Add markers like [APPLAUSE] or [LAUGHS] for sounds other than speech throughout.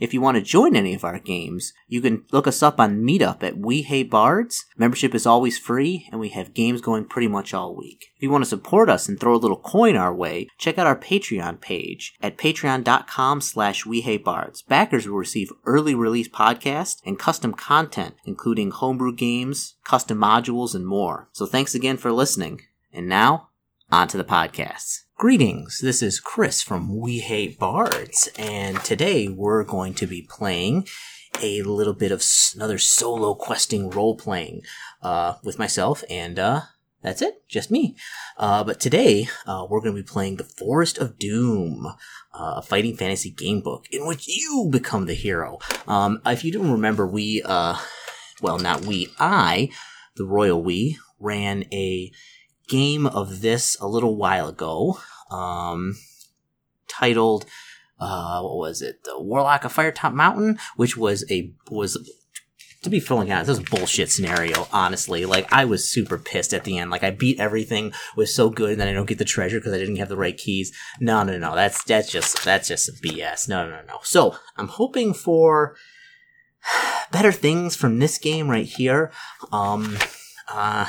If you want to join any of our games, you can look us up on Meetup at We Hate Bards. Membership is always free, and we have games going pretty much all week. If you want to support us and throw a little coin our way, check out our Patreon page at patreon.com slash We Hate Bards. Backers will receive early release podcasts and custom content, including homebrew games, custom modules, and more. So thanks again for listening. And now, on to the podcasts. Greetings, this is Chris from We Hate Bards, and today we're going to be playing a little bit of another solo questing role playing uh, with myself, and uh, that's it, just me. Uh, but today uh, we're going to be playing The Forest of Doom, uh, a fighting fantasy game book in which you become the hero. Um, if you don't remember, we, uh, well, not we, I, the royal we, ran a game of this a little while ago, um, titled, uh, what was it? The Warlock of Firetop Mountain, which was a, was, to be fully honest, this was a bullshit scenario, honestly. Like, I was super pissed at the end. Like, I beat everything, was so good, and then I don't get the treasure because I didn't have the right keys. No, no, no, that's, that's just, that's just BS. No, no, no. So, I'm hoping for [SIGHS] better things from this game right here. Um, uh,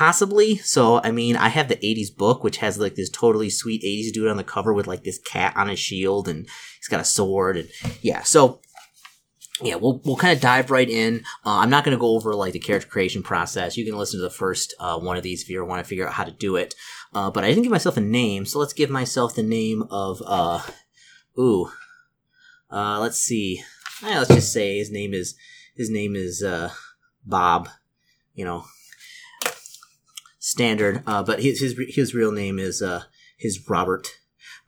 possibly. So, I mean, I have the 80s book, which has like this totally sweet 80s dude on the cover with like this cat on his shield and he's got a sword and yeah. So, yeah, we'll, we'll kind of dive right in. Uh, I'm not going to go over like the character creation process. You can listen to the first uh, one of these if you want to figure out how to do it. Uh, but I didn't give myself a name, so let's give myself the name of, uh, ooh, uh, let's see. Eh, let's just say his name is, his name is, uh, Bob. You know, standard. Uh, but his, his, his real name is, uh, his Robert.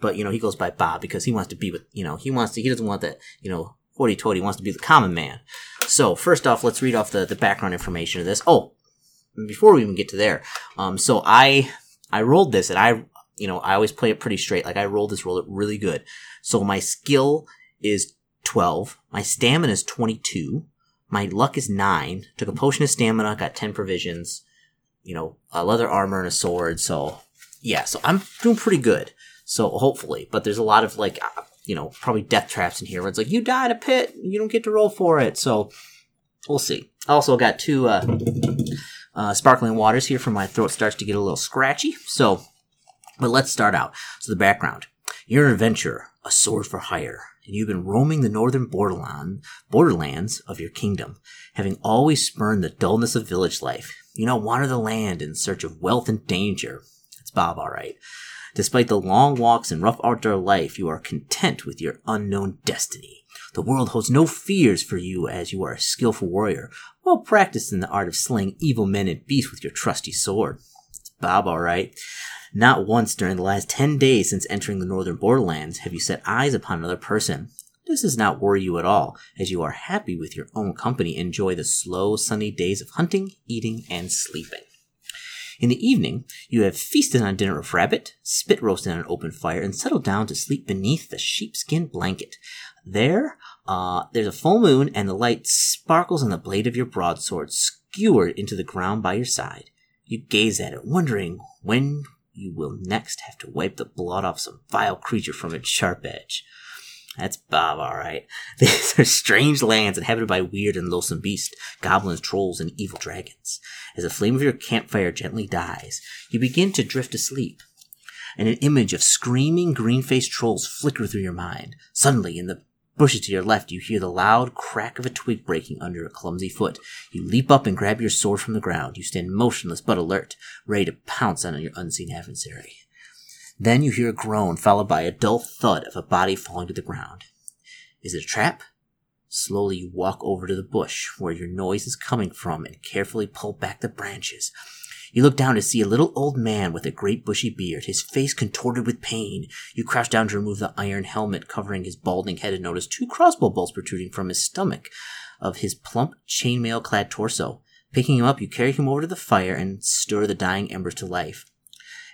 But, you know, he goes by Bob because he wants to be with, you know, he wants to, he doesn't want that, you know, hoity toity He wants to be the common man. So, first off, let's read off the, the background information of this. Oh, before we even get to there, um, so I, I rolled this and I, you know, I always play it pretty straight. Like I rolled this, rolled it really good. So my skill is 12. My stamina is 22. My luck is 9. Took a potion of stamina, got 10 provisions, you know, a leather armor and a sword. So, yeah, so I'm doing pretty good. So, hopefully. But there's a lot of, like, uh, you know, probably death traps in here where it's like, you die in a pit, you don't get to roll for it. So, we'll see. Also got two, uh, uh, sparkling waters here for my throat starts to get a little scratchy. So, but let's start out. So, the background. You're an adventurer, a sword for hire, and you've been roaming the northern borderland, borderlands of your kingdom, having always spurned the dullness of village life. You now wander the land in search of wealth and danger. It's Bob, all right. Despite the long walks and rough outdoor life, you are content with your unknown destiny. The world holds no fears for you as you are a skillful warrior, well practiced in the art of slaying evil men and beasts with your trusty sword. It's Bob, all right. Not once during the last ten days since entering the northern borderlands have you set eyes upon another person. This does not worry you at all, as you are happy with your own company enjoy the slow, sunny days of hunting, eating, and sleeping. In the evening, you have feasted on dinner of rabbit, spit roasted on an open fire, and settled down to sleep beneath the sheepskin blanket. There, uh, there's a full moon, and the light sparkles on the blade of your broadsword, skewered into the ground by your side. You gaze at it, wondering when you will next have to wipe the blood off some vile creature from its sharp edge. That's Bob, alright. [LAUGHS] These are strange lands inhabited by weird and loathsome beasts, goblins, trolls, and evil dragons. As the flame of your campfire gently dies, you begin to drift asleep. And an image of screaming green-faced trolls flicker through your mind. Suddenly, in the bushes to your left, you hear the loud crack of a twig breaking under a clumsy foot. You leap up and grab your sword from the ground. You stand motionless but alert, ready to pounce on your unseen adversary. Then you hear a groan, followed by a dull thud of a body falling to the ground. Is it a trap? Slowly you walk over to the bush where your noise is coming from and carefully pull back the branches. You look down to see a little old man with a great bushy beard, his face contorted with pain. You crouch down to remove the iron helmet covering his balding head and notice two crossbow bolts protruding from his stomach of his plump chainmail clad torso. Picking him up, you carry him over to the fire and stir the dying embers to life.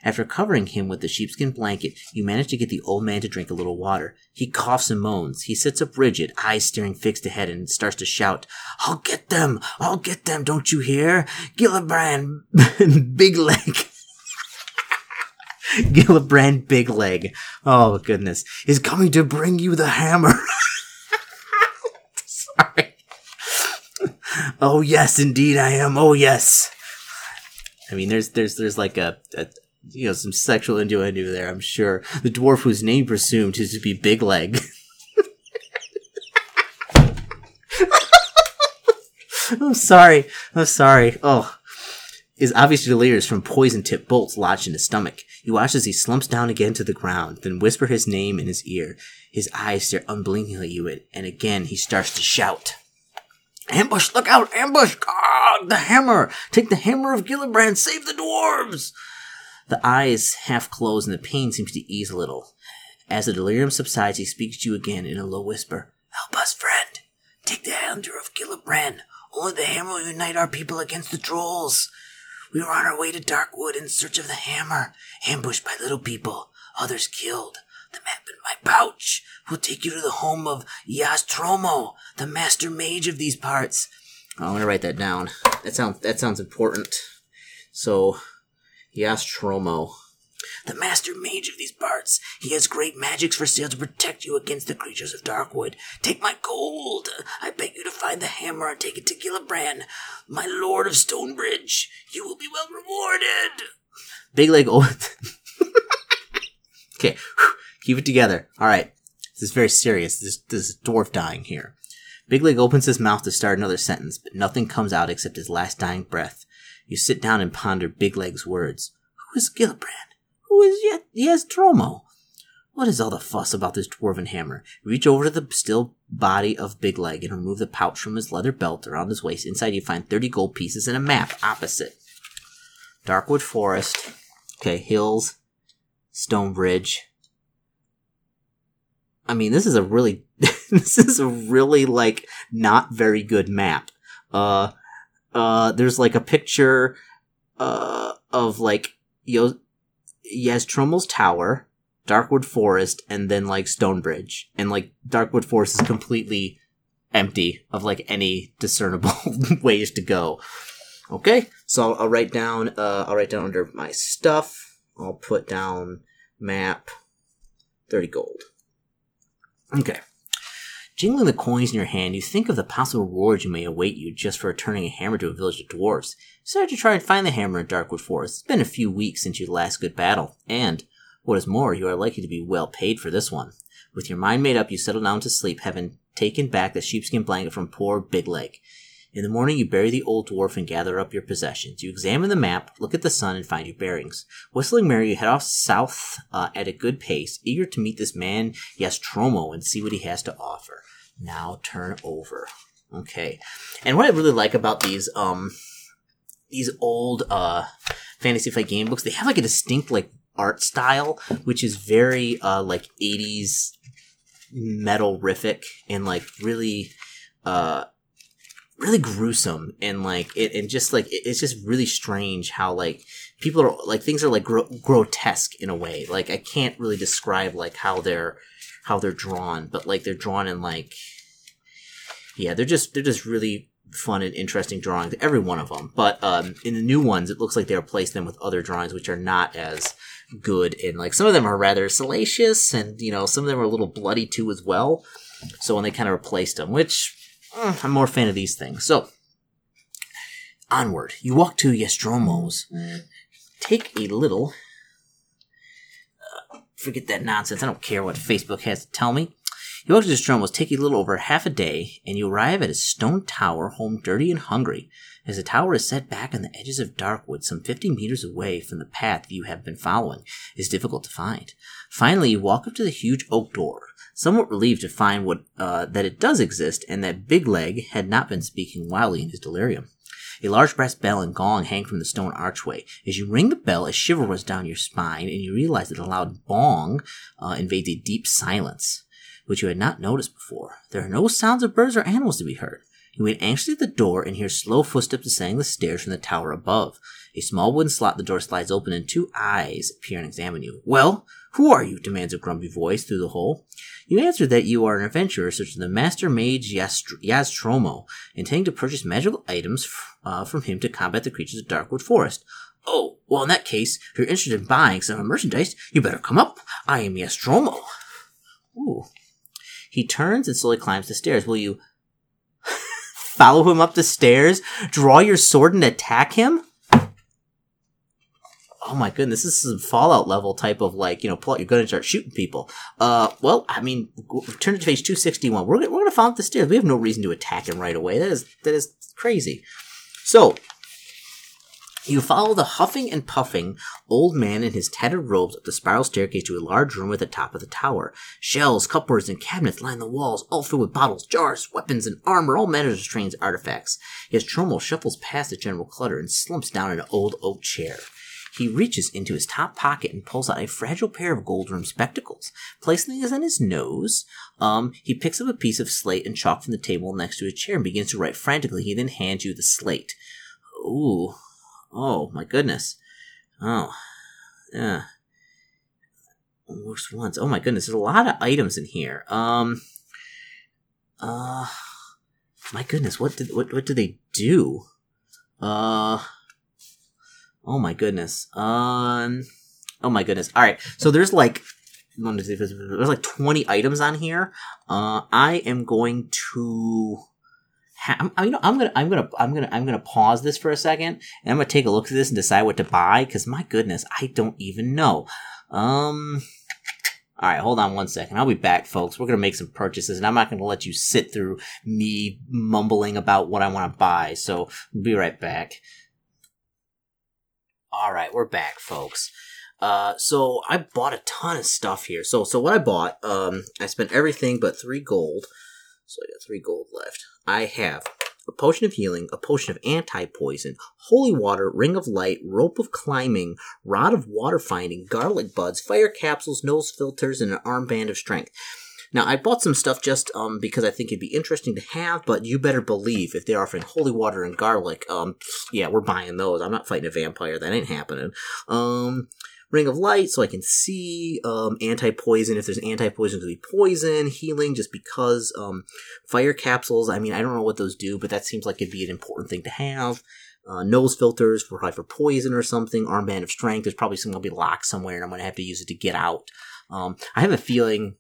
After covering him with the sheepskin blanket, you manage to get the old man to drink a little water. He coughs and moans. He sits up rigid, eyes staring fixed ahead, and starts to shout, I'll get them! I'll get them, don't you hear? Gillibrand, [LAUGHS] big leg. [LAUGHS] Gillibrand Big Leg. Oh, goodness. Is coming to bring you the hammer. [LAUGHS] Sorry. Oh, yes, indeed I am. Oh, yes. I mean, there's, there's, there's like a, a you know, some sexual innuendo there, I'm sure. The dwarf whose name presumed is to be Big Leg. [LAUGHS] I'm sorry. I'm sorry. Oh. Is obviously delirious from poison tipped bolts lodged in his stomach. You watch as he slumps down again to the ground, then whisper his name in his ear. His eyes stare unblinkingly at you, and again he starts to shout. Ambush! Look out! Ambush! Ah, the hammer! Take the hammer of Gillibrand! Save the dwarves! The eyes half close and the pain seems to ease a little. As the delirium subsides, he speaks to you again in a low whisper. Help us, friend! Take the hammer of Gillibrand! Only the hammer will unite our people against the trolls! We were on our way to Darkwood in search of the hammer, ambushed by little people, others killed. The map in my pouch will take you to the home of Yaztromo, the master mage of these parts. Oh, I'm gonna write that down. That sounds that sounds important. So, Yaztromo the master mage of these parts. He has great magics for sale to protect you against the creatures of Darkwood. Take my gold. I beg you to find the hammer and take it to Gillibrand, my lord of Stonebridge. You will be well rewarded. Big leg [LAUGHS] okay, keep it together. All right, this is very serious. This, this is dwarf dying here. Big Leg opens his mouth to start another sentence, but nothing comes out except his last dying breath. You sit down and ponder Big Leg's words. Who is Gillibrand? Who is yet? Yes, Tromo. What is all the fuss about this dwarven hammer? Reach over to the still body of Big Leg and remove the pouch from his leather belt around his waist. Inside, you find 30 gold pieces and a map opposite. Darkwood Forest. Okay, hills. Stonebridge. I mean, this is a really, [LAUGHS] this is a really, like, not very good map. Uh, uh, there's like a picture, uh, of like, Yo- Yastromel's Tower, Darkwood Forest, and then like Stonebridge. And like Darkwood Forest is completely empty of like any discernible [LAUGHS] ways to go. Okay, so I'll, I'll write down. Uh, I'll write down under my stuff. I'll put down map, thirty gold. Okay. Jingling the coins in your hand, you think of the possible rewards you may await you just for returning a hammer to a village of dwarves. Start to try and find the hammer in Darkwood Forest. It's been a few weeks since your last good battle, and, what is more, you are likely to be well paid for this one. With your mind made up, you settle down to sleep, having taken back the sheepskin blanket from poor Big Leg. In the morning, you bury the old dwarf and gather up your possessions. You examine the map, look at the sun, and find your bearings. Whistling merry, you head off south uh, at a good pace, eager to meet this man Yaztromo and see what he has to offer now turn over. Okay. And what I really like about these um these old uh fantasy fight game books, they have like a distinct like art style, which is very uh like 80s metal riffic and like really uh really gruesome and like it and just like it, it's just really strange how like people are like things are like gro- grotesque in a way like i can't really describe like how they're how they're drawn, but like they're drawn in like yeah, they're just they're just really fun and interesting drawings, every one of them. But um, in the new ones, it looks like they replaced them with other drawings which are not as good. And like some of them are rather salacious, and you know some of them are a little bloody too as well. So when they kind of replaced them, which eh, I'm more a fan of these things. So onward, you walk to Yaztromo's. Take a little forget that nonsense. I don't care what Facebook has to tell me. You walk to Strom will take you a little over half a day, and you arrive at a stone tower, home dirty and hungry, as the tower is set back on the edges of Darkwood, some fifty meters away from the path you have been following. is difficult to find. Finally, you walk up to the huge oak door, somewhat relieved to find what uh, that it does exist, and that Big Leg had not been speaking wildly in his delirium. A large brass bell and gong hang from the stone archway. As you ring the bell, a shiver runs down your spine, and you realize that a loud bong uh, invades a deep silence, which you had not noticed before. There are no sounds of birds or animals to be heard. You wait anxiously at the door and hear slow footsteps descending the stairs from the tower above. A small wooden slot the door slides open and two eyes appear and examine you. Well, who are you? demands a grumpy voice through the hole. You answer that you are an adventurer as the Master Mage Yastr- Yaztromo, intending to purchase magical items f- uh, from him to combat the creatures of Darkwood Forest. Oh, well, in that case, if you're interested in buying some merchandise, you better come up. I am Yaztromo. Ooh. He turns and slowly climbs the stairs. Will you [LAUGHS] follow him up the stairs, draw your sword, and attack him? Oh my goodness, this is a Fallout level type of like, you know, pull out your gun and start shooting people. Uh, well, I mean, turn to page 261. We're, we're gonna follow up the stairs. We have no reason to attack him right away. That is, that is crazy. So, you follow the huffing and puffing old man in his tattered robes up the spiral staircase to a large room at the top of the tower. Shelves, cupboards, and cabinets line the walls, all filled with bottles, jars, weapons, and armor, all manners of strange artifacts. Yaztromo shuffles past the general clutter and slumps down in an old oak chair. He reaches into his top pocket and pulls out a fragile pair of gold rimmed spectacles. Placing these on his nose, um, he picks up a piece of slate and chalk from the table next to his chair and begins to write frantically. He then hands you the slate. Ooh. Oh, my goodness. Oh. Yeah. Worst ones. Oh my goodness, there's a lot of items in here. Um. Uh. My goodness, what did what what do they do? Uh. Oh my goodness. Um. Oh my goodness. All right. So there's like there's like 20 items on here. Uh, I am going to. Ha- I'm, you know, I'm gonna, I'm gonna, I'm gonna, I'm gonna pause this for a second, and I'm gonna take a look at this and decide what to buy. Because my goodness, I don't even know. Um. All right, hold on one second. I'll be back, folks. We're gonna make some purchases, and I'm not gonna let you sit through me mumbling about what I want to buy. So, we'll be right back. All right, we're back, folks. Uh, so I bought a ton of stuff here. So, so what I bought, um, I spent everything but three gold. So I got three gold left. I have a potion of healing, a potion of anti-poison, holy water, ring of light, rope of climbing, rod of water finding, garlic buds, fire capsules, nose filters, and an armband of strength. Now, I bought some stuff just um, because I think it'd be interesting to have, but you better believe if they're offering holy water and garlic, um, yeah, we're buying those. I'm not fighting a vampire. That ain't happening. Um, Ring of Light, so I can see. Um, anti poison, if there's anti poison, to be poison. Healing, just because. Um, fire capsules, I mean, I don't know what those do, but that seems like it'd be an important thing to have. Uh, nose filters for probably for poison or something. Armband of strength. There's probably something gonna be locked somewhere, and I'm gonna have to use it to get out. Um, I have a feeling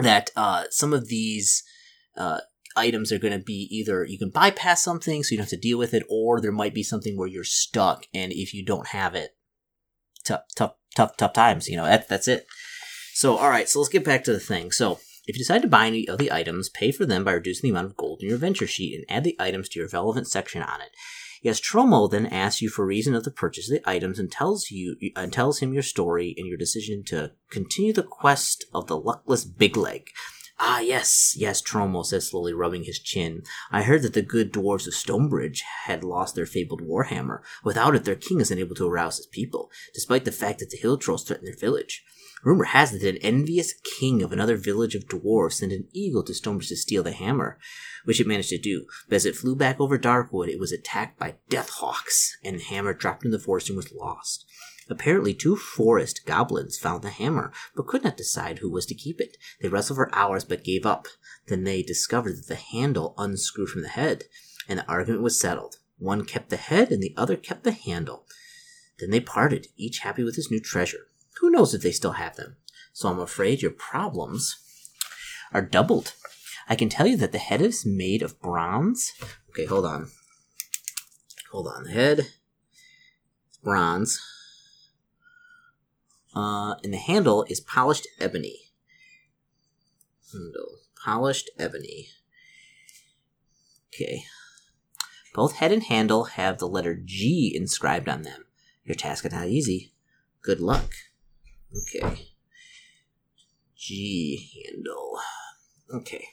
that uh, some of these uh, items are going to be either you can bypass something so you don't have to deal with it, or there might be something where you're stuck, and if you don't have it, tough, tough, tough, tough times. You know, that, that's it. So, all right, so let's get back to the thing. So, if you decide to buy any of the items, pay for them by reducing the amount of gold in your venture sheet and add the items to your relevant section on it. Yaztromo then asks you for reason of the purchase of the items and tells you and tells him your story and your decision to continue the quest of the luckless Big Leg. Ah, yes, Yaztromo says slowly, rubbing his chin. I heard that the good dwarves of Stonebridge had lost their fabled warhammer. Without it, their king is unable to arouse his people, despite the fact that the hill trolls threaten their village. Rumor has it that an envious king of another village of dwarves sent an eagle to Stonebridge to steal the hammer, which it managed to do. But as it flew back over Darkwood, it was attacked by deathhawks, and the hammer dropped in the forest and was lost. Apparently, two forest goblins found the hammer, but could not decide who was to keep it. They wrestled for hours, but gave up. Then they discovered that the handle unscrewed from the head, and the argument was settled. One kept the head, and the other kept the handle. Then they parted, each happy with his new treasure. Who knows if they still have them? So I'm afraid your problems are doubled. I can tell you that the head is made of bronze. Okay, hold on. Hold on. The head, bronze. Uh, and the handle is polished ebony. Handle, polished ebony. Okay. Both head and handle have the letter G inscribed on them. Your task is not easy. Good luck. Okay. G handle. Okay.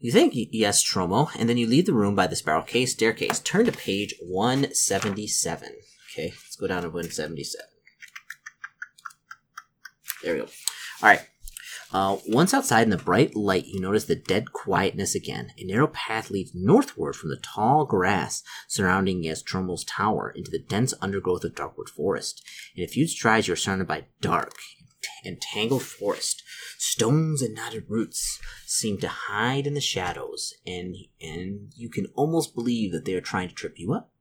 You think Yaztromo, and then you leave the room by the spiral case staircase. Turn to page 177. Okay, let's go down to 177. There we go. All right. Uh, once outside in the bright light, you notice the dead quietness again. A narrow path leads northward from the tall grass surrounding Yastrommel's tower into the dense undergrowth of Darkwood Forest. In a few strides, you are surrounded by dark and tangled forest. Stones and knotted roots seem to hide in the shadows, and and you can almost believe that they are trying to trip you up.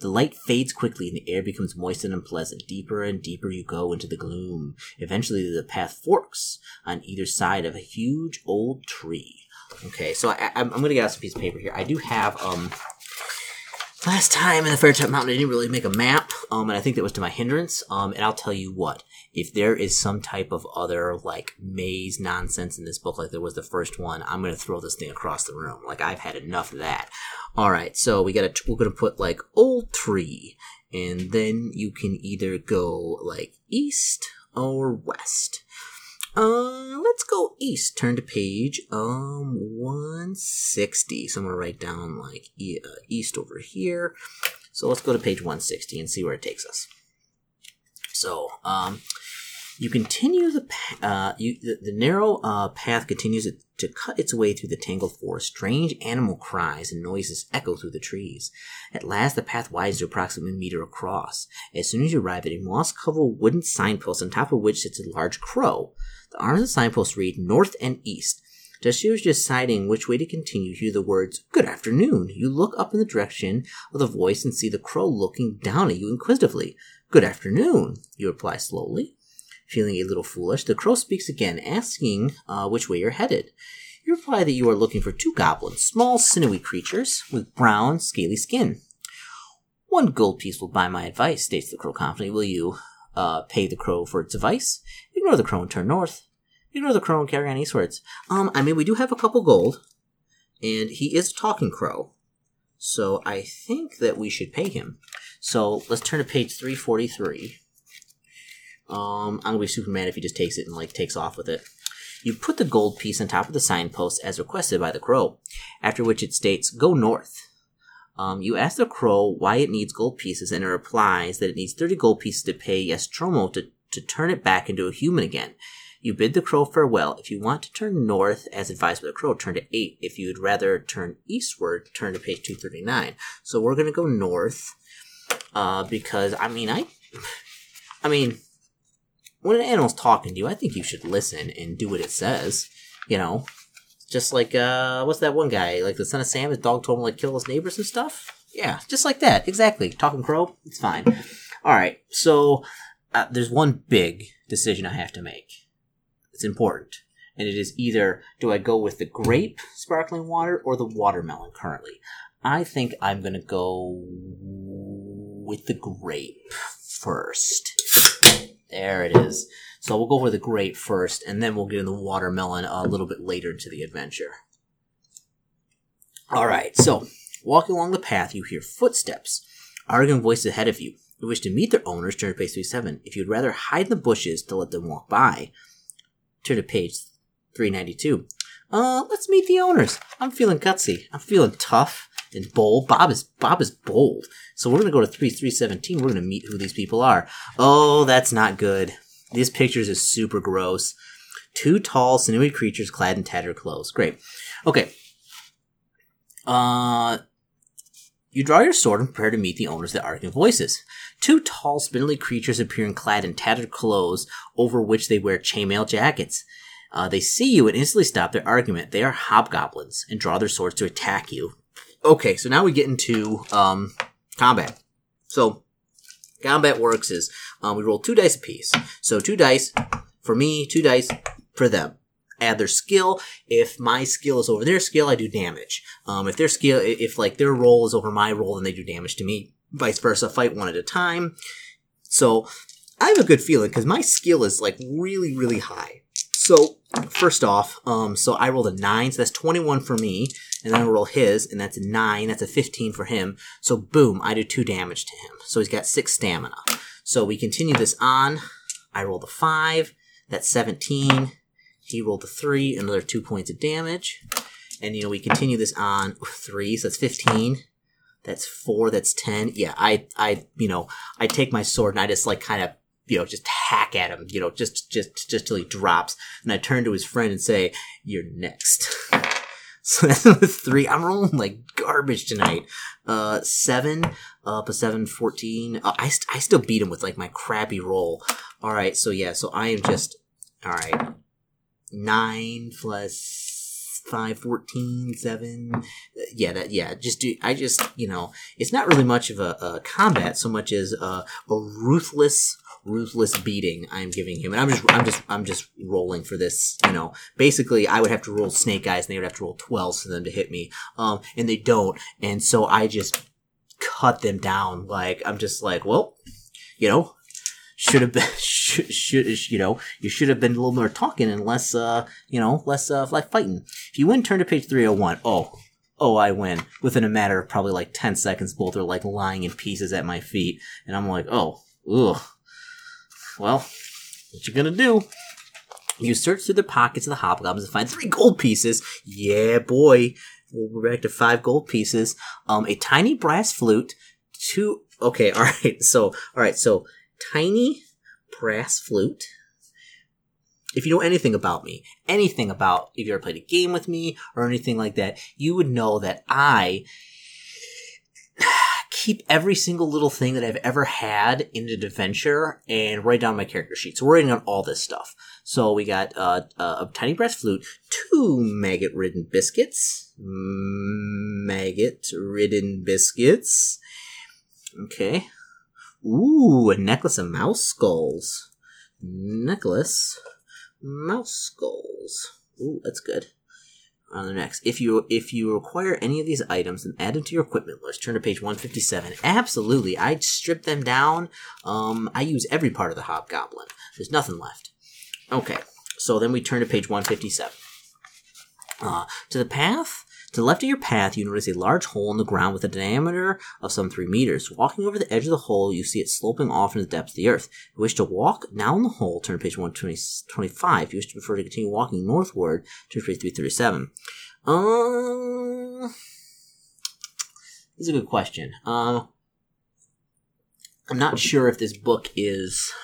The light fades quickly and the air becomes moist and unpleasant. Deeper and deeper you go into the gloom. Eventually, the path forks on either side of a huge old tree. Okay, so I, I'm, I'm going to get out some piece of paper here. I do have um. Last time in the Firetop Mountain, I didn't really make a map, um, and I think that was to my hindrance. Um, and I'll tell you what, if there is some type of other like maze nonsense in this book, like there was the first one, I'm gonna throw this thing across the room. Like I've had enough of that. All right, so we gotta we're gonna put like old tree, and then you can either go like east or west. Uh, let's go east. Turn to page um 160. So I'm gonna write down like e- uh, east over here. So let's go to page 160 and see where it takes us. So um, you continue the uh, you the, the narrow uh, path continues to cut its way through the tangled forest. Strange animal cries and noises echo through the trees. At last, the path widens to approximately a meter across. As soon as you arrive at a moss-covered wooden signpost on top of which sits a large crow, the arms of the signpost read north and east. Just as you're deciding which way to continue, you hear the words, Good afternoon. You look up in the direction of the voice and see the crow looking down at you inquisitively. Good afternoon, you reply slowly. Feeling a little foolish, the crow speaks again, asking uh, which way you're headed. You reply that you are looking for two goblins, small, sinewy creatures with brown, scaly skin. One gold piece will buy my advice, states the crow confidently. Will you uh, pay the crow for its advice? Ignore the crow and turn north. Ignore the crow and carry on eastwards. Um, I mean, we do have a couple gold, and he is a talking crow, so I think that we should pay him. So let's turn to page 343. Um, I'm gonna be Superman if he just takes it and like takes off with it. You put the gold piece on top of the signpost as requested by the crow, after which it states, Go north. Um, you ask the crow why it needs gold pieces, and it replies that it needs 30 gold pieces to pay Yaztromo to, to turn it back into a human again. You bid the crow farewell. If you want to turn north, as advised by the crow, turn to 8. If you'd rather turn eastward, turn to page 239. So we're going to go north, uh, because, I mean, I, [LAUGHS] I mean, when an animal's talking to you, I think you should listen and do what it says. You know, just like uh, what's that one guy? Like the son of Sam, his dog told him like kill his neighbors and stuff. Yeah, just like that. Exactly. Talking crow, it's fine. All right. So uh, there's one big decision I have to make. It's important, and it is either do I go with the grape sparkling water or the watermelon currently. I think I'm gonna go with the grape first. There it is. So we'll go for the grape first, and then we'll get in the watermelon a little bit later into the adventure. All right. So walking along the path, you hear footsteps, arguing voices ahead of you. You wish to meet their owners. Turn to page 37. If you'd rather hide in the bushes to let them walk by, turn to page 392. Uh, let's meet the owners. I'm feeling gutsy. I'm feeling tough and bold. Bob is Bob is bold. So we're gonna go to three three seventeen. We're gonna meet who these people are. Oh, that's not good. These pictures is super gross. Two tall, sinewy creatures clad in tattered clothes. Great. Okay. Uh, you draw your sword and prepare to meet the owners of the Arguing Voices. Two tall, spindly creatures appear clad in tattered clothes over which they wear chainmail jackets. Uh, they see you and instantly stop their argument. They are hobgoblins and draw their swords to attack you. Okay, so now we get into um, combat. So, combat works is um, we roll two dice apiece. So, two dice for me, two dice for them. Add their skill. If my skill is over their skill, I do damage. Um, if their skill, if like their roll is over my roll, then they do damage to me. Vice versa. Fight one at a time. So I have a good feeling because my skill is like really, really high. So first off, um, so I rolled a nine, so that's twenty-one for me, and then I roll his, and that's a nine, that's a fifteen for him. So boom, I do two damage to him. So he's got six stamina. So we continue this on. I roll the five, that's seventeen. He rolled the three, another two points of damage. And you know, we continue this on three, so that's fifteen. That's four, that's ten. Yeah, I I you know, I take my sword and I just like kind of you know, just hack at him, you know, just, just, just till he drops. And I turn to his friend and say, you're next. [LAUGHS] so that's the three. I'm rolling like garbage tonight. Uh, seven, uh, plus seven, 14. Uh, I, st- I still beat him with like my crappy roll. All right. So yeah, so I am just, all right. Nine plus five, 14, seven. Yeah, that, yeah, just do, I just, you know, it's not really much of a, a combat so much as a, a ruthless, ruthless beating I'm giving him. And I'm just, I'm just, I'm just rolling for this, you know. Basically, I would have to roll snake eyes and they would have to roll 12s for them to hit me. Um, and they don't. And so I just cut them down. Like, I'm just like, well, you know, should have been, [LAUGHS] should, should, you know, you should have been a little more talking and less, uh, you know, less, uh, like fighting. If you win, turn to page 301. Oh, oh, I win. Within a matter of probably like 10 seconds, both are like lying in pieces at my feet. And I'm like, oh, ugh. Well, what you gonna do? You search through the pockets of the hobgoblins and find three gold pieces. Yeah, boy. We're back to five gold pieces. Um, a tiny brass flute, two, okay, [LAUGHS] alright, so, alright, so, tiny brass flute. If you know anything about me, anything about, if you ever played a game with me or anything like that, you would know that I keep every single little thing that I've ever had in an adventure and write down my character sheet. So we're writing on all this stuff. So we got uh, a tiny brass flute, two maggot-ridden biscuits, maggot-ridden biscuits. Okay. Ooh, a necklace of mouse skulls. Necklace, mouse skulls. Ooh, that's good on the next. If you if you require any of these items, then add them to your equipment list. Turn to page 157. Absolutely, I strip them down. Um, I use every part of the hobgoblin. There's nothing left. Okay, so then we turn to page 157. Uh, to the path. To the left of your path, you notice a large hole in the ground with a diameter of some three meters. Walking over the edge of the hole, you see it sloping off into the depths of the earth. If you wish to walk down the hole, turn to page 125. If you wish to prefer to continue walking northward, turn to page 337. Um, this is a good question. Uh, I'm not sure if this book is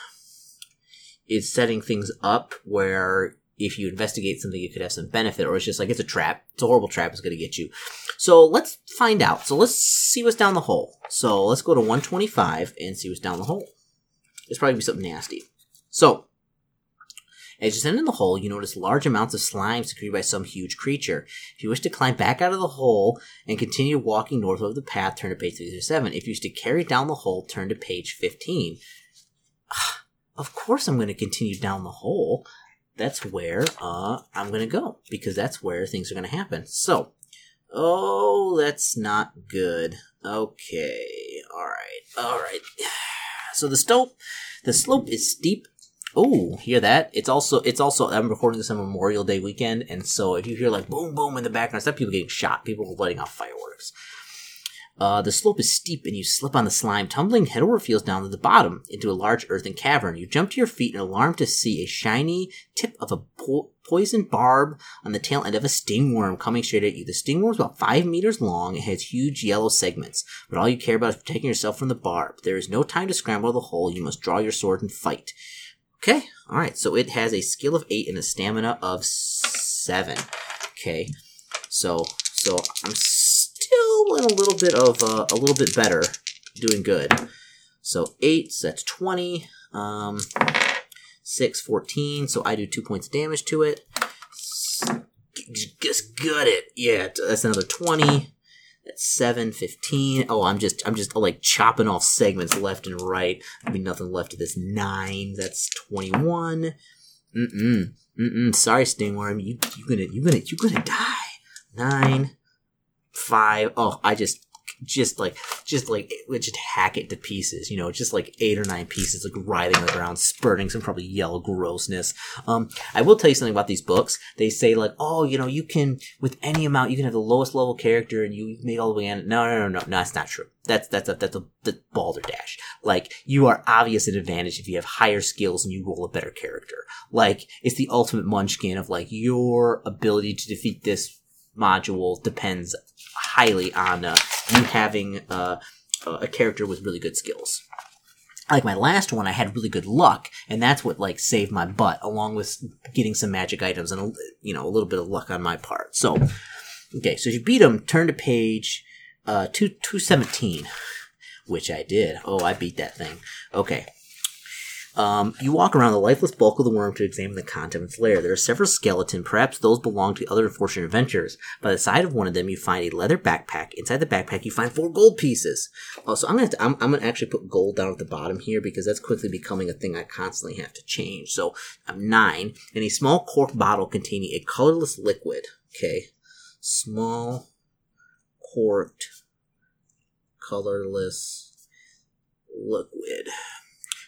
is setting things up where if you investigate something, you could have some benefit, or it's just like it's a trap. It's a horrible trap. It's going to get you. So let's find out. So let's see what's down the hole. So let's go to 125 and see what's down the hole. It's probably be something nasty. So as you descend in the hole, you notice large amounts of slime secreted by some huge creature. If you wish to climb back out of the hole and continue walking north of the path, turn to page 307. If you wish to carry down the hole, turn to page 15. [SIGHS] Of course I'm going to continue down the hole that's where uh, I'm going to go because that's where things are going to happen. So, oh, that's not good. Okay, all right, all right. [SIGHS] So the slope, the slope is steep. Oh, hear that? It's also, it's also. I'm recording this on Memorial Day weekend, and so if you hear like boom, boom in the background, it's not people getting shot. People are letting off fireworks. Uh, the slope is steep and you slip on the slime, tumbling head over heels down to the bottom into a large earthen cavern. You jump to your feet in alarm to see a shiny tip of a po- poison barb on the tail end of a stingworm coming straight at you. The stingworm is about five meters long and has huge yellow segments, but all you care about is protecting yourself from the barb. There is no time to scramble the hole. You must draw your sword and fight. Okay, alright, so it has a skill of 8 and a stamina of 7. Okay, so, so I'm in a little bit of uh, a little bit better, doing good. So eight, so that's twenty. Um, six, 14, so I do two points of damage to it. Just gut it. Yeah, that's another twenty. That's seven, 15. Oh, I'm just, I'm just like chopping off segments left and right. There'll be nothing left of this. Nine. That's 21. Mm-mm. Mm-mm. Sorry, Stingworm. You, you gonna, you gonna, you gonna die. Nine five. Oh, I just just like just like just hack it to pieces you know just like eight or nine pieces like writhing on the ground spurting some probably yellow grossness. Um i will tell you something about these books. They say like oh you know you can with any amount you can have the lowest level character and you make all the way in. No no no no no that's not true. That's that's a that's a balderdash like you are obvious an advantage if you have higher skills and you roll a better character. Like it's the ultimate munchkin of like your ability to defeat this module depends highly on uh, you having uh, a character with really good skills. like my last one, I had really good luck, and that's what like saved my butt, along with getting some magic items and you know a little bit of luck on my part. So, okay, so you beat them, turn to page uh two two seventeen, which I did. Oh, I beat that thing. Okay. Um, you walk around the lifeless bulk of the worm to examine the content of its lair. There are several skeletons, perhaps those belong to other unfortunate adventurers. By the side of one of them, you find a leather backpack. Inside the backpack, you find four gold pieces. Oh, so I'm gonna, to, I'm, I'm gonna actually put gold down at the bottom here because that's quickly becoming a thing I constantly have to change. So I'm nine, and a small cork bottle containing a colorless liquid. Okay, small corked colorless liquid.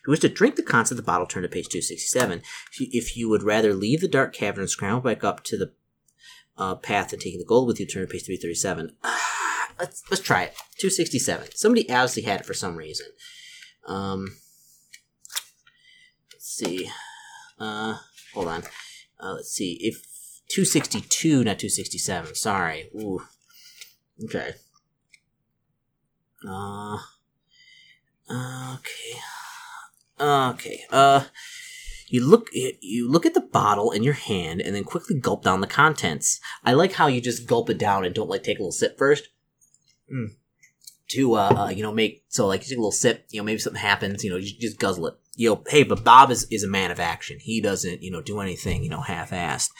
If you wish to drink the contents of the bottle, turn to page 267. If you, if you would rather leave the dark cavern and scramble back up to the uh, path and taking the gold with you, turn to page 337. Ah, let's, let's try it. 267. Somebody obviously had it for some reason. Um, let's see. Uh, hold on. Uh, let's see. If 262, not 267. Sorry. Ooh. Okay. Uh, okay. Okay. Uh, you look you look at the bottle in your hand and then quickly gulp down the contents. I like how you just gulp it down and don't like take a little sip first. Mm. To uh, uh, you know, make so like you take a little sip. You know, maybe something happens. You know, you just guzzle it. You know, hey, but Bob is is a man of action. He doesn't you know do anything you know half-assed.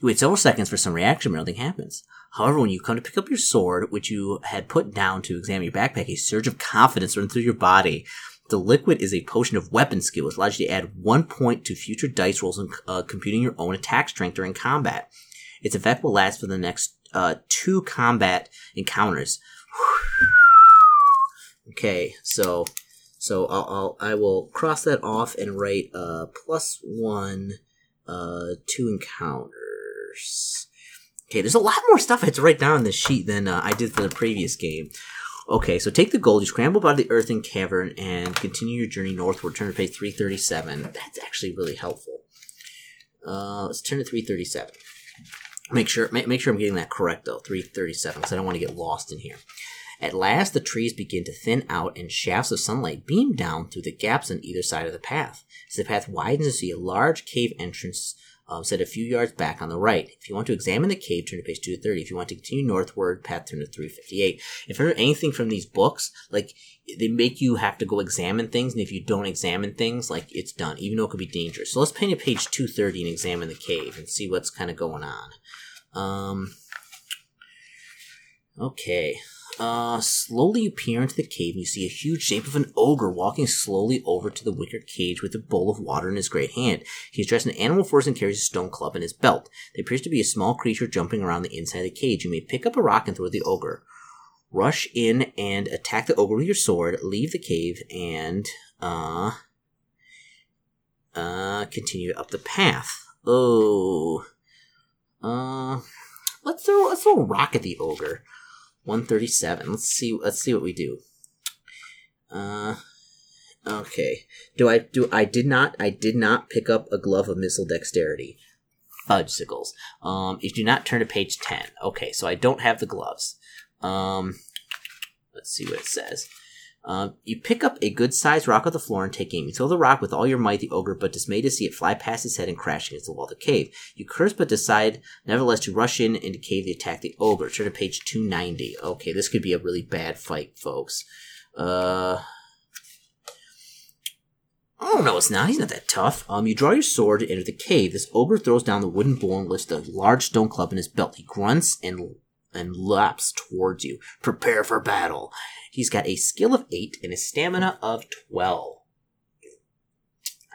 You wait several seconds for some reaction, but nothing happens. However, when you come to pick up your sword, which you had put down to examine your backpack, a surge of confidence runs through your body. The liquid is a potion of weapon skill, which allows you to add one point to future dice rolls and uh, computing your own attack strength during combat. Its effect will last for the next uh, two combat encounters. [SIGHS] okay, so so I'll, I'll I will cross that off and write uh, plus one uh, two encounters. Okay, there's a lot more stuff I had to write down on this sheet than uh, I did for the previous game. Okay, so take the gold, you scramble of the earthen cavern, and continue your journey northward. Turn to page 337. That's actually really helpful. Uh, let's turn to 337. Make sure, make, make sure I'm getting that correct though. 337, because I don't want to get lost in here. At last, the trees begin to thin out, and shafts of sunlight beam down through the gaps on either side of the path. As the path widens, you see a large cave entrance um, set a few yards back on the right. If you want to examine the cave, turn to page 230. If you want to continue northward, path turn to 358. If you anything from these books, like, they make you have to go examine things, and if you don't examine things, like, it's done, even though it could be dangerous. So let's paint a page 230 and examine the cave and see what's kind of going on. Um, okay. Uh, slowly you peer into the cave and you see a huge shape of an ogre walking slowly over to the wicker cage with a bowl of water in his great hand. He is dressed in animal furs and carries a stone club in his belt. There appears to be a small creature jumping around the inside of the cage. You may pick up a rock and throw the ogre. Rush in and attack the ogre with your sword, leave the cave, and, uh, uh, continue up the path. Oh. Uh, let's throw, let's throw a rock at the ogre. 137. Let's see let's see what we do. Uh okay. Do I do I did not I did not pick up a glove of missile dexterity. Fudgesicles. Um if you do not turn to page 10. Okay, so I don't have the gloves. Um let's see what it says. Uh, you pick up a good sized rock off the floor and take aim. You throw the rock with all your might, the ogre, but dismayed to see it fly past his head and crash against the wall of the cave. You curse, but decide nevertheless to rush in the cave to attack the ogre. Turn to page 290. Okay, this could be a really bad fight, folks. Uh. Oh no, it's not. He's not that tough. Um, you draw your sword to enter the cave. This ogre throws down the wooden bowl and lifts a large stone club in his belt. He grunts and and laps towards you. Prepare for battle. He's got a skill of 8 and a stamina of 12.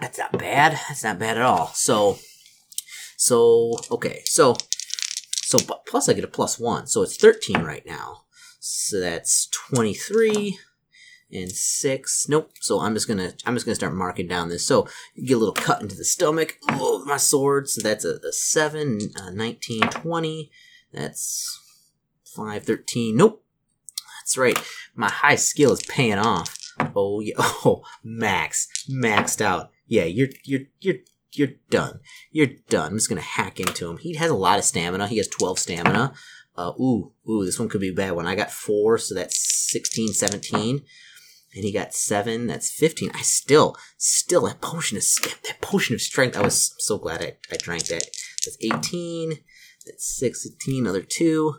That's not bad. That's not bad at all. So, so, okay. So, so, plus I get a plus 1. So it's 13 right now. So that's 23 and 6. Nope. So I'm just gonna, I'm just gonna start marking down this. So, get a little cut into the stomach. Oh, my sword. So that's a, a 7, a 19, 20. That's 5, 13. Nope. That's right. My high skill is paying off. Oh yeah. [LAUGHS] Oh, max. Maxed out. Yeah, you're, you're, you're, you're done. You're done. I'm just gonna hack into him. He has a lot of stamina. He has 12 stamina. Uh, ooh, ooh, this one could be bad one. I got four, so that's 16, 17. and he got seven. That's fifteen. I still, still that potion of that potion of strength. I was so glad I, I drank that. That's eighteen. That's sixteen. Another two.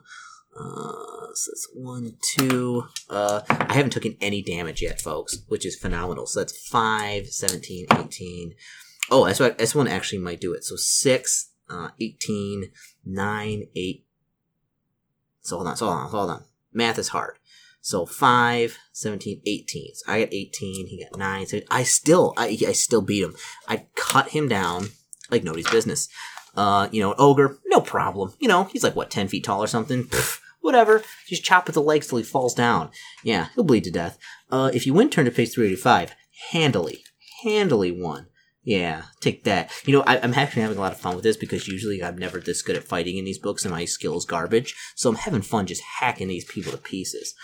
Uh, so that's one, two. Uh, I haven't taken any damage yet, folks, which is phenomenal. So that's 5, 17, 18. Oh, that's what this one actually might do it. So 6, uh, 18, 9, 8. So hold on, so hold on, hold on. Math is hard. So 5, 17, 18. So I got 18, he got 9. So I still, I, I still beat him. I cut him down like nobody's business. Uh, you know, ogre, no problem. You know, he's like what, 10 feet tall or something? Pfft whatever. Just chop at the legs till he falls down. Yeah, he'll bleed to death. Uh, if you win turn to page 385, handily, handily won. Yeah, take that. You know, I, am actually having a lot of fun with this because usually I'm never this good at fighting in these books and my skill is garbage. So I'm having fun just hacking these people to pieces.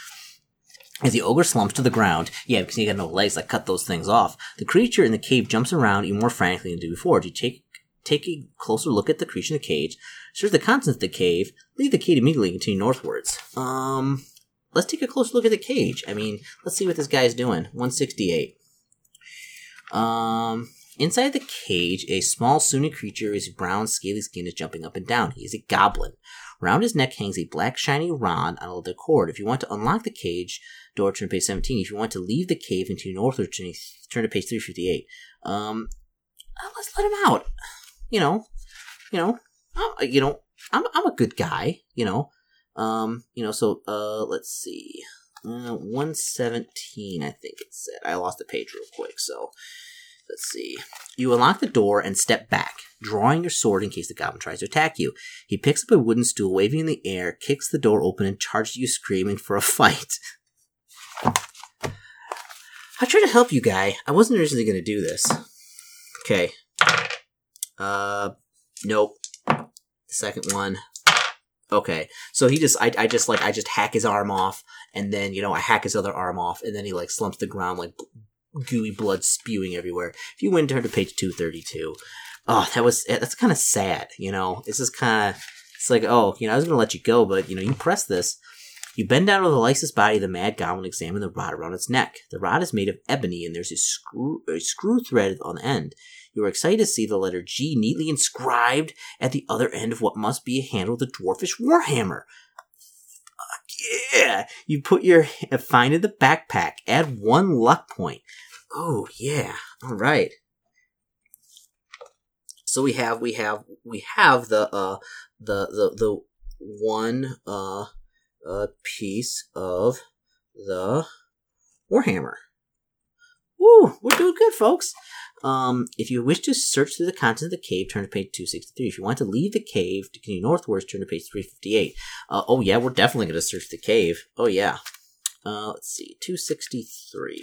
As the ogre slumps to the ground, yeah, because he got no legs, I cut those things off. The creature in the cave jumps around even more frantically than before. Do you take take a closer look at the creature in the cage, search the contents of the cave, leave the cave immediately, and continue northwards. Um, let's take a closer look at the cage. I mean, let's see what this guy's doing. 168. Um, inside the cage, a small, sunny creature is brown, scaly skin is jumping up and down. He is a goblin. Around his neck hangs a black, shiny rod on a leather cord. If you want to unlock the cage door, turn to page 17. If you want to leave the cave and continue northward, turn to page 358. Um, let's let him out you know, you know, I'm, you know, I'm I'm a good guy, you know. Um, you know, so uh, let's see, uh, one seventeen, I think it said. I lost the page real quick, so let's see. You unlock the door and step back, drawing your sword in case the goblin tries to attack you. He picks up a wooden stool, waving in the air, kicks the door open, and charges you, screaming for a [LAUGHS] fight. I tried to help you, guy. I wasn't originally going to do this. Okay, uh, nope. The second one. Okay, so he just, I, I just like, I just hack his arm off, and then you know, I hack his other arm off, and then he like slumps the ground, like gooey blood spewing everywhere. If you went to her to page 232, oh, that was that's kind of sad. You know, it's just kind of, it's like, oh, you know, I was gonna let you go, but you know, you press this. You bend down over the lifeless body of the mad goblin and examine the rod around its neck. The rod is made of ebony, and there's a screw, a screw thread on the end. You are excited to see the letter G neatly inscribed at the other end of what must be a handle of the dwarfish warhammer. yeah! You put your find in the backpack. Add one luck point. Oh yeah! All right. So we have we have we have the uh the the the one uh uh piece of the warhammer. Woo! We're doing good, folks. Um, if you wish to search through the contents of the cave, turn to page 263. If you want to leave the cave to continue northwards, turn to page 358. Uh, oh yeah, we're definitely going to search the cave. Oh yeah. Uh, let's see, 263.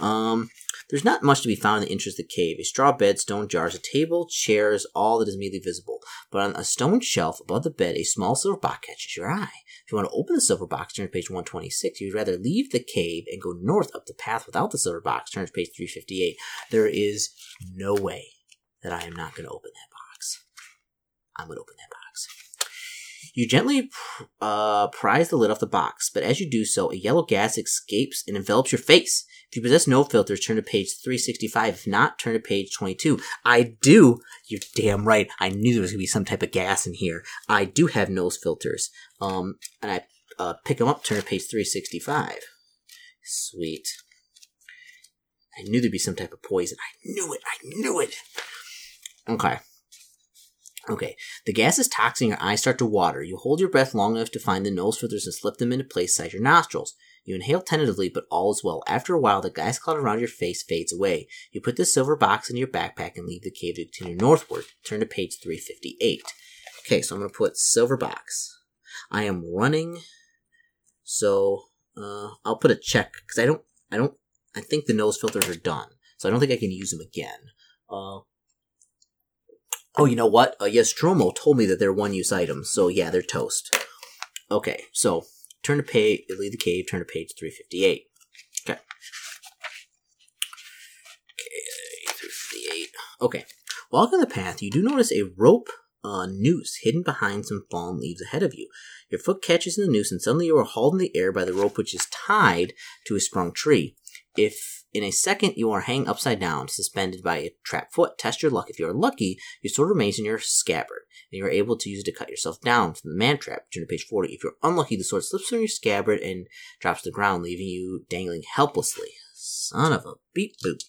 Um, there's not much to be found in the entrance of the cave. A straw bed, stone jars, a table, chairs, all that is immediately visible. But on a stone shelf above the bed, a small silver box catches your eye. If you want to open the silver box, turn to page 126. You'd rather leave the cave and go north up the path without the silver box, turn to page 358. There is no way that I am not going to open that box. I'm going to open that box. You gently uh, prise the lid off the box, but as you do so, a yellow gas escapes and envelops your face. If you possess nose filters, turn to page 365. If not, turn to page 22. I do. You're damn right. I knew there was going to be some type of gas in here. I do have nose filters. Um, and I uh, pick them up, turn to page 365. Sweet. I knew there'd be some type of poison. I knew it. I knew it. Okay. Okay, the gas is toxic and your eyes start to water. You hold your breath long enough to find the nose filters and slip them into place inside your nostrils. You inhale tentatively, but all is well. After a while, the gas cloud around your face fades away. You put the silver box in your backpack and leave the cave to continue northward. Turn to page 358. Okay, so I'm going to put silver box. I am running, so uh, I'll put a check because I don't, I don't, I think the nose filters are done, so I don't think I can use them again. Uh, Oh, you know what? Uh, Yaztromo told me that they're one-use items, so yeah, they're toast. Okay, so turn to page, leave the cave, turn to page 358. Okay. Okay, 358. Okay. Walking the path, you do notice a rope uh, noose hidden behind some fallen leaves ahead of you. Your foot catches in the noose, and suddenly you are hauled in the air by the rope which is tied to a sprung tree. If in a second you are hanging upside down, suspended by a trap foot, test your luck. If you are lucky, your sword remains in your scabbard, and you are able to use it to cut yourself down from the man trap. Turn to page 40. If you're unlucky, the sword slips from your scabbard and drops to the ground, leaving you dangling helplessly. Son of a beep boop.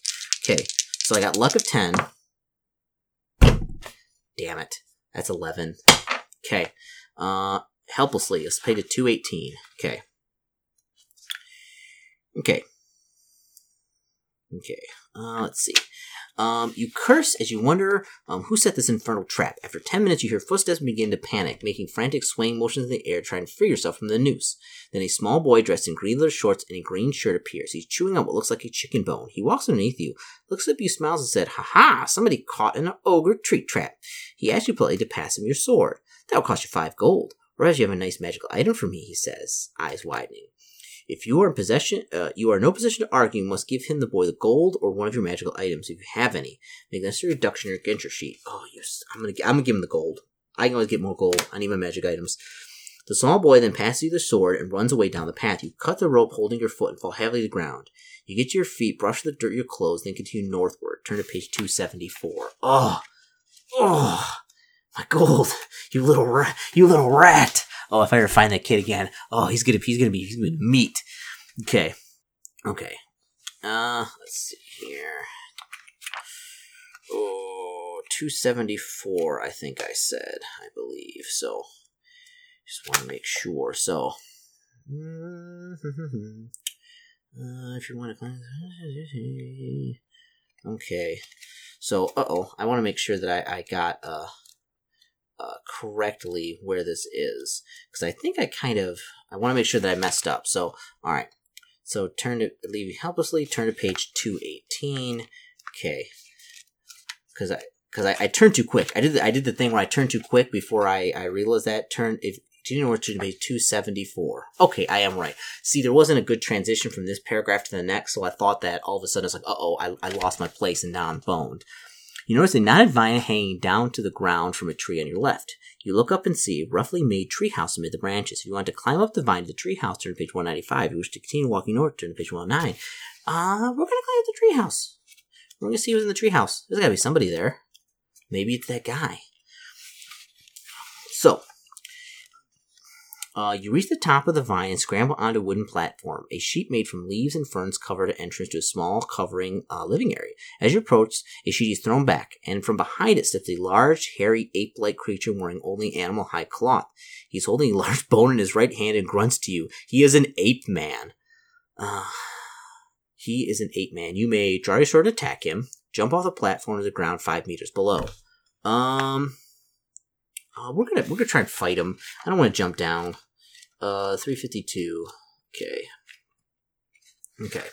Okay, so I got luck of 10. Damn it. That's 11. Okay. Uh, helplessly. Let's pay to 218. Okay. Okay. Okay. Uh, let's see. Um, you curse as you wonder um, who set this infernal trap. After 10 minutes, you hear footsteps and begin to panic, making frantic swaying motions in the air, trying to free yourself from the noose. Then a small boy dressed in green leather shorts and a green shirt appears. He's chewing on what looks like a chicken bone. He walks underneath you, looks up you, smiles, and said, Ha ha! Somebody caught in an ogre treat trap. He asks you politely to pass him your sword. That'll cost you five gold. Whereas you have a nice magical item for me, he says, eyes widening. If you are in possession, uh, you are in no position to argue. You must give him the boy the gold or one of your magical items if you have any. Make necessary reduction in your interest sheet. Oh, yes, I'm gonna, I'm gonna give him the gold. I can always get more gold. I need my magic items. The small boy then passes you the sword and runs away down the path. You cut the rope holding your foot and fall heavily to the ground. You get to your feet, brush the dirt your clothes, then continue northward. Turn to page 274. Oh, oh, my gold, you little rat, you little rat. Oh, if I ever find that kid again, oh, he's gonna, he's gonna be, he's gonna be meat. Okay, okay. Uh, let's see here. Oh, 274, I think I said, I believe. So, just want to make sure. So, uh, if you want to okay. So, uh oh, I want to make sure that I, I got, uh, uh, correctly where this is because I think I kind of I want to make sure that I messed up. So all right, so turn to leave you helplessly. Turn to page two eighteen. Okay, because I because I, I turned too quick. I did the, I did the thing where I turned too quick before I I realized that turn if. Do you know where to page 274? Okay, I am right. See, there wasn't a good transition from this paragraph to the next, so I thought that all of a sudden it's like, uh oh, I, I lost my place and now I'm boned. You notice a knotted vine hanging down to the ground from a tree on your left. You look up and see a roughly made treehouse amid the branches. If you want to climb up the vine to the treehouse, turn to page 195. If you wish to continue walking north, turn to page 109. Uh, we're gonna climb up the treehouse. We're gonna see who's in the treehouse. There's gotta be somebody there. Maybe it's that guy. So, uh, you reach the top of the vine and scramble onto a wooden platform. A sheet made from leaves and ferns covered an entrance to a small covering uh, living area. As you approach, a sheet is thrown back, and from behind it steps a large, hairy, ape-like creature wearing only animal hide cloth. He's holding a large [LAUGHS] bone in his right hand and grunts to you. He is an ape man. Uh, he is an ape man. You may draw your sword to attack him. Jump off the platform to the ground five meters below. Um, uh, we're gonna we're gonna try and fight him. I don't want to jump down. Uh, three fifty two. Okay. Okay.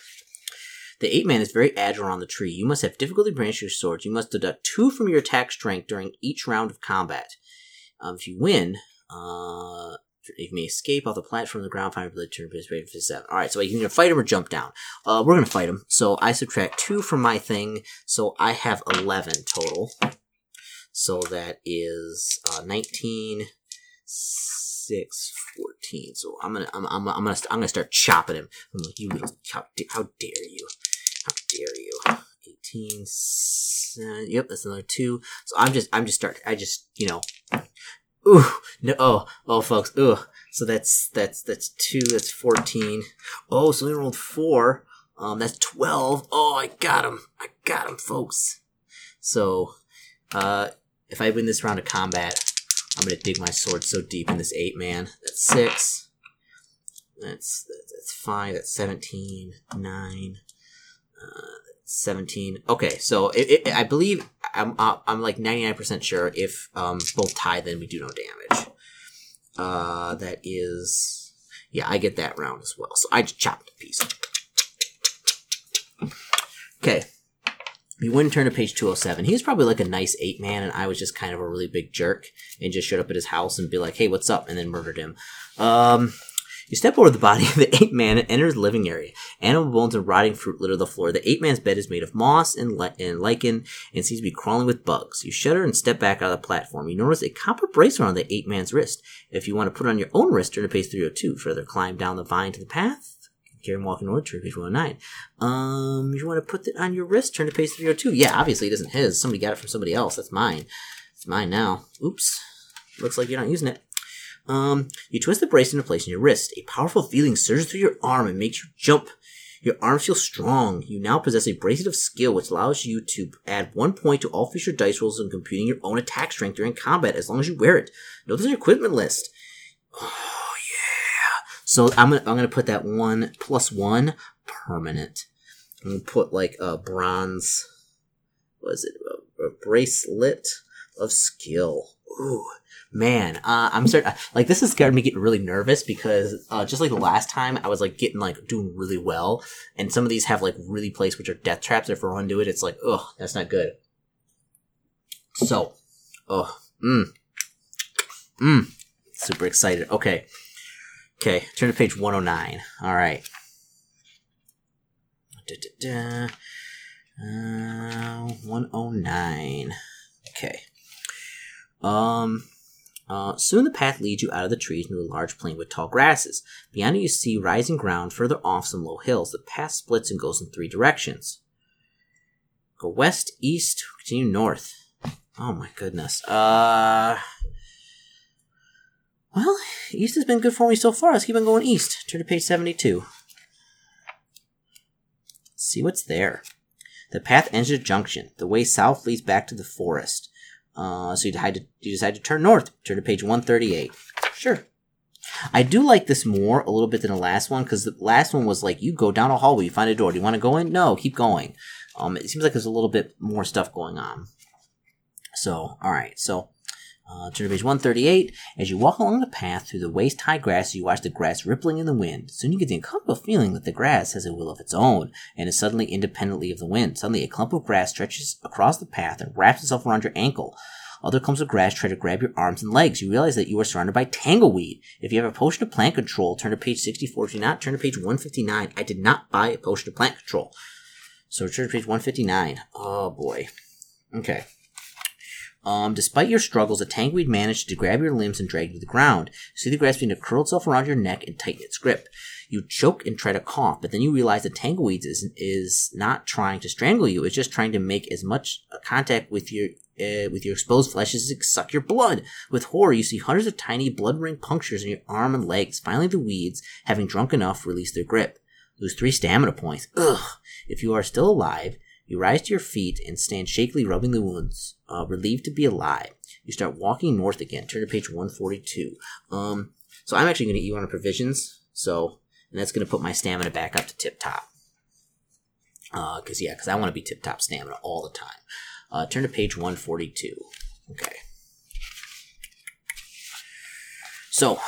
The ape man is very agile on the tree. You must have difficulty brandishing your swords. You must deduct two from your attack strength during each round of combat. Um, if you win, uh, you may escape off the platform, the ground, find to turn ready for seven. All right, so you can either fight him or jump down. Uh, we're gonna fight him. So I subtract two from my thing, so I have eleven total. So that is uh, 19, 6, 14. So I'm gonna, I'm, I'm, I'm gonna, I'm gonna start chopping him. I'm like, you how, how dare you? How dare you? 18, uh, yep, that's another two. So I'm just, I'm just starting, I just, you know, ooh, no, oh, oh, folks, ooh. So that's, that's, that's two, that's 14. Oh, so they rolled four. Um, that's 12. Oh, I got him. I got him, folks. So, uh, if I win this round of combat, I'm gonna dig my sword so deep in this eight man. That's six. That's that's five. That's seventeen. Nine. Uh, seventeen. Okay, so it, it, I believe I'm uh, I'm like ninety nine percent sure if um, both tie, then we do no damage. Uh, that is yeah, I get that round as well. So I just chopped a piece. Okay, we wouldn't turn to page 207. He was probably like a nice ape man, and I was just kind of a really big jerk and just showed up at his house and be like, hey, what's up? And then murdered him. Um, you step over the body [LAUGHS] of the ape man and enter the living area. Animal bones and rotting fruit litter the floor. The ape man's bed is made of moss and, li- and lichen and seems to be crawling with bugs. You shudder and step back out of the platform. You notice a copper bracelet on the ape man's wrist. If you want to put it on your own wrist, turn to page 302. Further climb down the vine to the path. Him walking north, turn to page 109. Um, you want to put it on your wrist, turn to page 302. Yeah, obviously it isn't his. Somebody got it from somebody else. That's mine. It's mine now. Oops. Looks like you're not using it. Um, you twist the bracelet into place in your wrist. A powerful feeling surges through your arm and makes you jump. Your arms feel strong. You now possess a bracelet of skill which allows you to add one point to all future dice rolls when computing your own attack strength during combat as long as you wear it. Note on your equipment list. [SIGHS] So I'm gonna I'm gonna put that one plus one permanent. I'm gonna put like a bronze. What is it? A, a bracelet of skill. Ooh, man, uh, I'm starting like this is scared me getting really nervous because uh, just like the last time, I was like getting like doing really well, and some of these have like really placed which are death traps. If we're do it, it's like, ugh, that's not good. So, oh, mm, mm, super excited. Okay, okay, turn to page 109. All right. Da, da, da. Uh, 109. Okay. Um, uh, soon the path leads you out of the trees into a large plain with tall grasses. Beyond it, you see rising ground. Further off, some low hills. The path splits and goes in three directions. Go west, east, continue north. Oh my goodness. Uh. Well, east has been good for me so far. Let's keep on going east. Turn to page 72. see what's there. The path ends at a junction. The way south leads back to the forest. Uh, so you decide, to, you decide to turn north. Turn to page 138. Sure. I do like this more a little bit than the last one because the last one was like you go down a hallway, you find a door. Do you want to go in? No, keep going. Um, it seems like there's a little bit more stuff going on. So, all right. So, uh, turn to page 138. As you walk along the path through the waist high grass, you watch the grass rippling in the wind. Soon you get the uncomfortable feeling that the grass has a will of its own and is suddenly independently of the wind. Suddenly, a clump of grass stretches across the path and wraps itself around your ankle. Other clumps of grass try to grab your arms and legs. You realize that you are surrounded by tangleweed. If you have a potion of plant control, turn to page 64. If you not, turn to page 159. I did not buy a potion of plant control. So turn to page 159. Oh boy. Okay. Um, despite your struggles, a tangweed managed to grab your limbs and drag you to the ground. See the grass begin to curl itself around your neck and tighten its grip. You choke and try to cough, but then you realize the tangleweed is, is not trying to strangle you. It's just trying to make as much contact with your uh, with your exposed flesh as it suck your blood. With horror, you see hundreds of tiny blood ring punctures in your arm and legs. Finally, the weeds, having drunk enough, release their grip. Lose three stamina points. Ugh. If you are still alive, you rise to your feet and stand shakily rubbing the wounds, uh, relieved to be alive. You start walking north again. Turn to page 142. Um, so I'm actually going to eat one of provisions. So, and that's going to put my stamina back up to tip top. Uh, cause yeah, cause I want to be tip top stamina all the time. Uh, turn to page 142. Okay. So,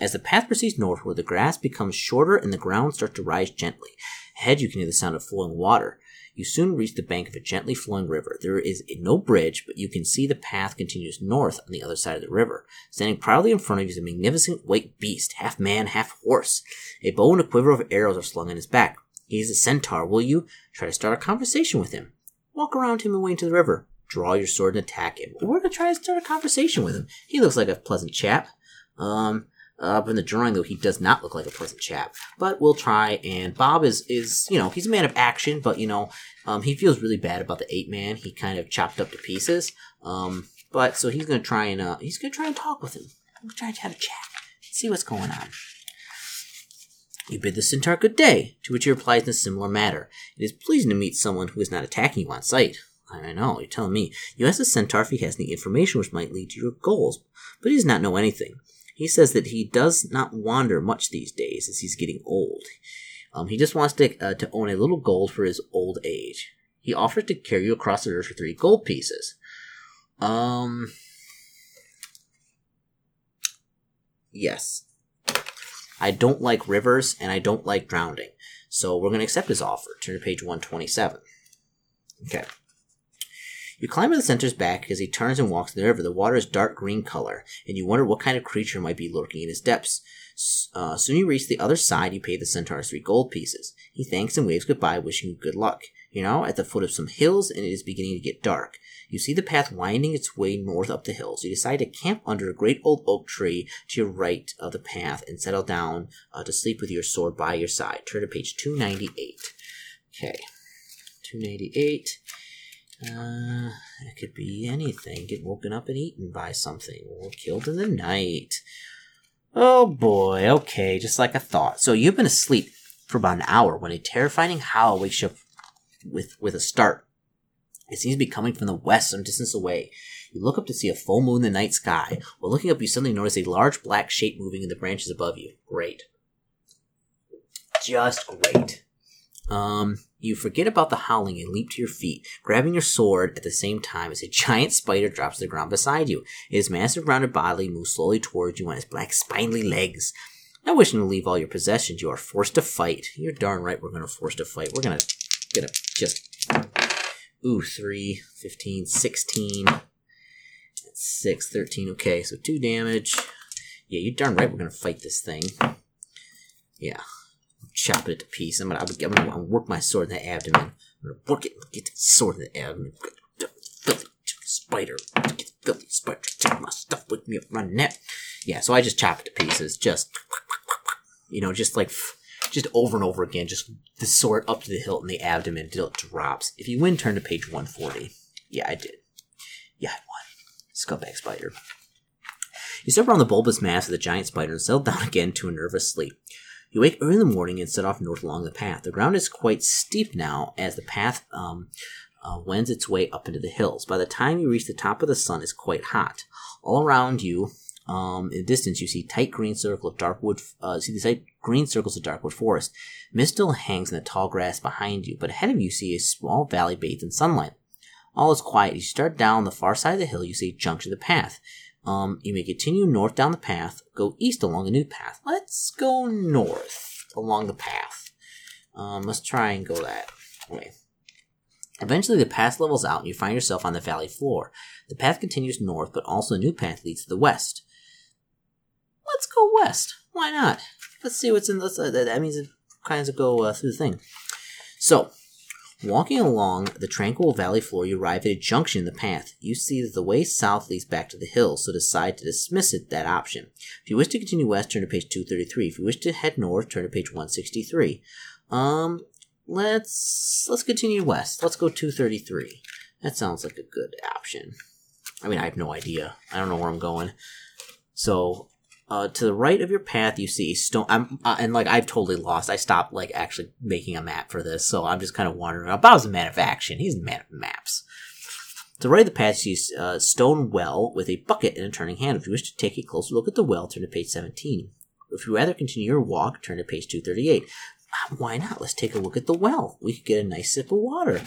as the path proceeds northward, the grass becomes shorter and the ground starts to rise gently. Ahead, you can hear the sound of flowing water. You soon reach the bank of a gently flowing river. There is no bridge, but you can see the path continues north on the other side of the river. Standing proudly in front of you is a magnificent white beast, half man, half horse. A bow and a quiver of arrows are slung on his back. He is a centaur. Will you try to start a conversation with him? Walk around him and wade into the river. Draw your sword and attack him. We're gonna try to start a conversation with him. He looks like a pleasant chap. Um, up in the drawing, though, he does not look like a pleasant chap. But we'll try. And Bob is is you know he's a man of action, but you know um, he feels really bad about the ape man. He kind of chopped up to pieces. Um, but so he's gonna try and uh, he's gonna try and talk with him. We'll try to have a chat, see what's going on. You bid the centaur good day, to which he replies in a similar manner. It is pleasing to meet someone who is not attacking you on sight. I know, you're telling me. You ask the centaur if he has any information which might lead to your goals, but he does not know anything. He says that he does not wander much these days as he's getting old. Um, he just wants to, uh, to own a little gold for his old age. He offers to carry you across the river for three gold pieces. Um. Yes. I don't like rivers and I don't like drowning. So we're going to accept his offer. Turn to page 127. Okay. You climb to the centaur's back as he turns and walks in the river. The water is dark green color, and you wonder what kind of creature might be lurking in its depths. Uh, soon you reach the other side. You pay the centaur three gold pieces. He thanks and waves goodbye, wishing you good luck. You're now at the foot of some hills and it is beginning to get dark. You see the path winding its way north up the hills. You decide to camp under a great old oak tree to your right of the path and settle down uh, to sleep with your sword by your side. Turn to page 298. Okay. 298. Uh, it could be anything. Get woken up and eaten by something, or killed in the night. Oh boy, okay, just like I thought. So you've been asleep for about an hour when a terrifying howl wakes you up with, with a start. It seems to be coming from the west, some distance away. You look up to see a full moon in the night sky. While looking up, you suddenly notice a large black shape moving in the branches above you. Great. Just great. Um, you forget about the howling and leap to your feet, grabbing your sword at the same time as a [LAUGHS] giant spider drops to the ground beside you. Its massive rounded body moves slowly towards you on its black spindly legs. Not wishing to leave all your possessions, you are forced to fight. You're darn right we're gonna force to fight. We're gonna gonna just Ooh, 3, 15, 16, 6, 13. Okay, so 2 damage. Yeah, you're darn right we're gonna fight this thing. Yeah. Chop it to pieces. I'm gonna, I'm gonna, I'm gonna work my sword in the abdomen. I'm gonna work it, get the sword in the abdomen. Filthy spider. Get the filthy spider. Take my stuff with me up my neck. Yeah, so I just chop it to pieces. Just, you know, just like just over and over again, just the sword up to the hilt in the abdomen until it drops. If you win, turn to page 140. Yeah, I did. Yeah, I won. Scumbag spider. You step around the bulbous mass of the giant spider and settle down [LAUGHS] again to a nervous sleep. You wake early in the morning and set off north along the path. The ground is quite steep now as the path um, uh, wends its way up into the hills. By the time you reach the top of the sun, it's quite hot. All around you um, in the distance, you see tight green circle of dark wood. Uh, see the tight green circles of dark wood forest. Mist still hangs in the tall grass behind you, but ahead of you, you see a small valley bathed in sunlight. All is quiet. You start down the far side of the hill. You see a junction of the path. Um, you may continue north down the path, go east along a new path. Let's go north along the path. Um, let's try and go that way. Eventually, the path levels out and you find yourself on the valley floor. The path continues north, but also a new path leads to the west let's go west. Why not? Let's see what's in. Uh, that means it kinds of go uh, through the thing. So, walking along the tranquil valley floor, you arrive at a junction in the path. You see that the way south leads back to the hills, so decide to dismiss it that option. If you wish to continue west, turn to page 233. If you wish to head north, turn to page 163. Um, let's let's continue west. Let's go 233. That sounds like a good option. I mean, I have no idea. I don't know where I'm going. So uh, to the right of your path, you see stone. I'm uh, and like I've totally lost. I stopped like actually making a map for this, so I'm just kind of wandering. Bow's a man of action. He's a man of maps. To the right of the path, you see a stone well with a bucket and a turning handle. If you wish to take a closer look at the well, turn to page 17. If you rather continue your walk, turn to page 238. Uh, why not? Let's take a look at the well. We could get a nice sip of water.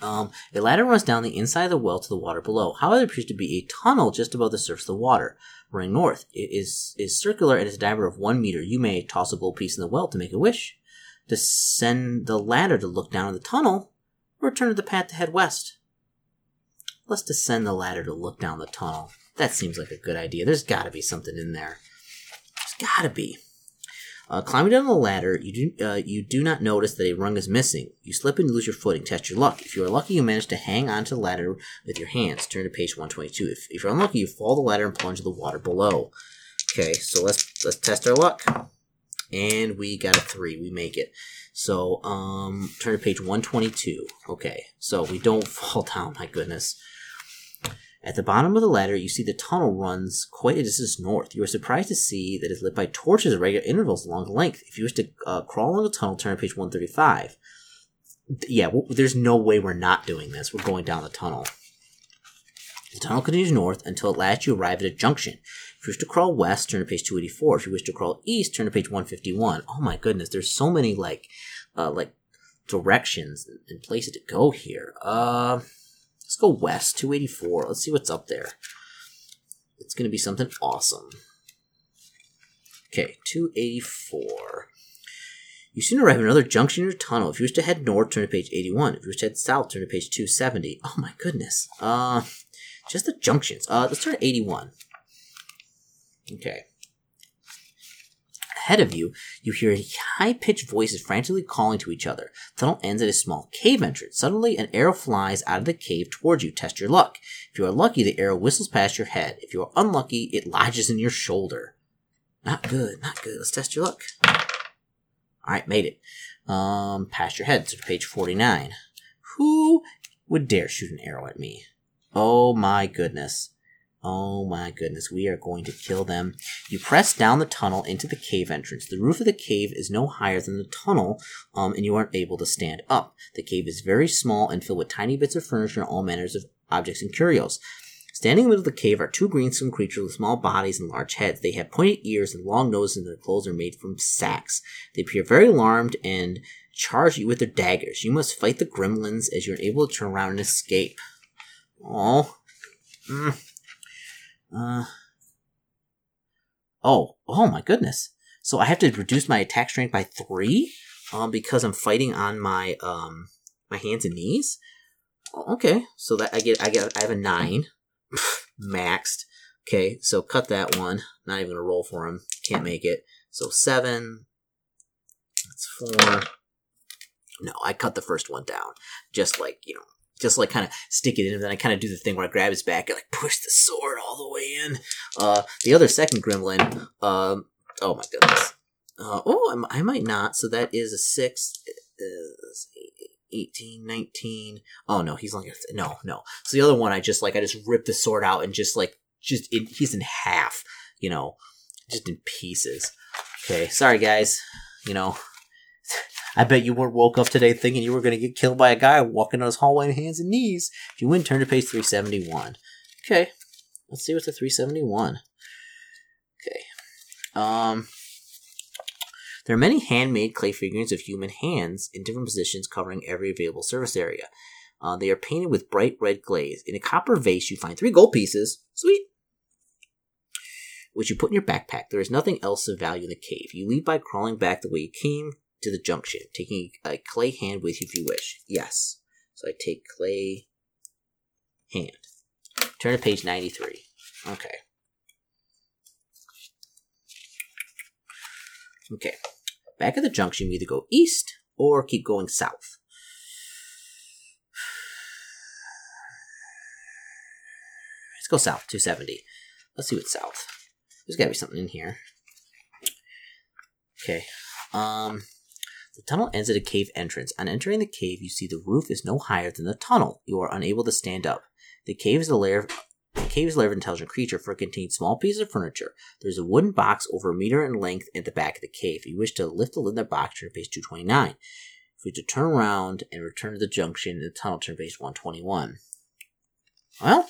Um, a ladder runs down the inside of the well to the water below. However, there appears to be a tunnel just above the surface of the water running north. It is, is circular and is a diameter of one meter. You may toss a gold piece in the well to make a wish. Descend the ladder to look down the tunnel, or return to the path to head west. Let's descend the ladder to look down the tunnel. That seems like a good idea. There's gotta be something in there. There's gotta be. Uh, climbing down the ladder, you do uh, you do not notice that a rung is missing. You slip and lose your footing. Test your luck. If you are lucky, you manage to hang onto the ladder with your hands. Turn to page 122. If, if you're unlucky, you fall the ladder and plunge into the water below. Okay, so let's let's test our luck. And we got a three. We make it. So um, turn to page 122. Okay, so we don't [LAUGHS] fall down. My goodness. At the bottom of the ladder, you see the tunnel runs quite a distance north. You are surprised to see that it's lit by torches at regular intervals along the length. If you wish to uh, crawl along the tunnel, turn to page 135. Yeah, there's no way we're not doing this. We're going down the tunnel. The tunnel continues north until at last you arrive at a junction. If you wish to crawl west, turn to page 284. If you wish to crawl east, turn to page 151. Oh my goodness, there's so many like, uh, like directions and places to go here. Uh, Let's go west, 284. Let's see what's up there. It's going to be something awesome. Okay, 284. You soon arrive at another junction in your tunnel. If you wish to head north, turn to page 81. If you wish to head south, turn to page 270. Oh my goodness. Uh, just the junctions. Uh, let's turn to 81. Okay. Ahead of you, you hear high-pitched voices frantically calling to each other. The tunnel ends at a small cave entrance. Suddenly, an arrow flies out of the cave towards you. Test your luck. If you are lucky, the arrow whistles past your head. If you are unlucky, it lodges in your shoulder. Not good, not good. Let's test your luck. Alright, made it. Um, past your head, so to page 49. Who would dare shoot an arrow at me? Oh my goodness. Oh my goodness, we are going to kill them. You press down the tunnel into the cave entrance. The roof of the cave is no higher than the tunnel, um, and you aren't able to stand up. The cave is very small and filled with tiny bits of furniture and all manners of objects and curios. Standing in the middle of the cave are two green skinned creatures with small bodies and large heads. They have pointed ears and long noses, and their clothes are made from sacks. They appear very alarmed and charge you with their daggers. You must fight the gremlins as you're able to turn around and escape. Oh. Mm. Uh. Oh, oh my goodness. So I have to reduce my attack strength by three, um, because I'm fighting on my um my hands and knees. Okay, so that I get I get I have a nine [LAUGHS] maxed. Okay, so cut that one. Not even gonna roll for him. Can't make it. So seven. That's four. No, I cut the first one down. Just like you know, just like kind of stick it in, and then I kind of do the thing where I grab his back and like push the sword all the way in. Uh, the other second gremlin, um, oh my goodness. Uh, oh, I, might not. So that is a six, uh, 18, 19. Oh no, he's only, no, no. So the other one, I just like, I just rip the sword out and just like, just, in, he's in half, you know, just in pieces. Okay, sorry guys, you know, I bet you weren't woke up today thinking you were going to get killed by a guy walking on his hallway on hands and knees. If you win, turn to page 371. Okay, let's see what's the 371. Okay. Um, there are many handmade clay figurines of human hands in different positions covering every available surface area. Uh, they are painted with bright red glaze. In a copper vase, you find three gold pieces. Sweet. Which you put in your backpack. There is nothing else of value in the cave. You leave by crawling back the way you came to the junction, taking a clay hand with you if you wish. Yes. So I take clay hand. Turn to page 93. Okay. Okay. Back at the junction, we either go east or keep going south. Let's go south, 270. Let's see what's south. There's gotta be something in here. Okay. Um, the tunnel ends at a cave entrance. On entering the cave, you see the roof is no higher than the tunnel. You are unable to stand up. The cave is a lair of, the cave is of an intelligent creature, for it contains small pieces of furniture. There's a wooden box over a meter in length at the back of the cave. If you wish to lift the lid of the box, turn to page 229. If we to turn around and return to the junction in the tunnel, turn page 121. Well,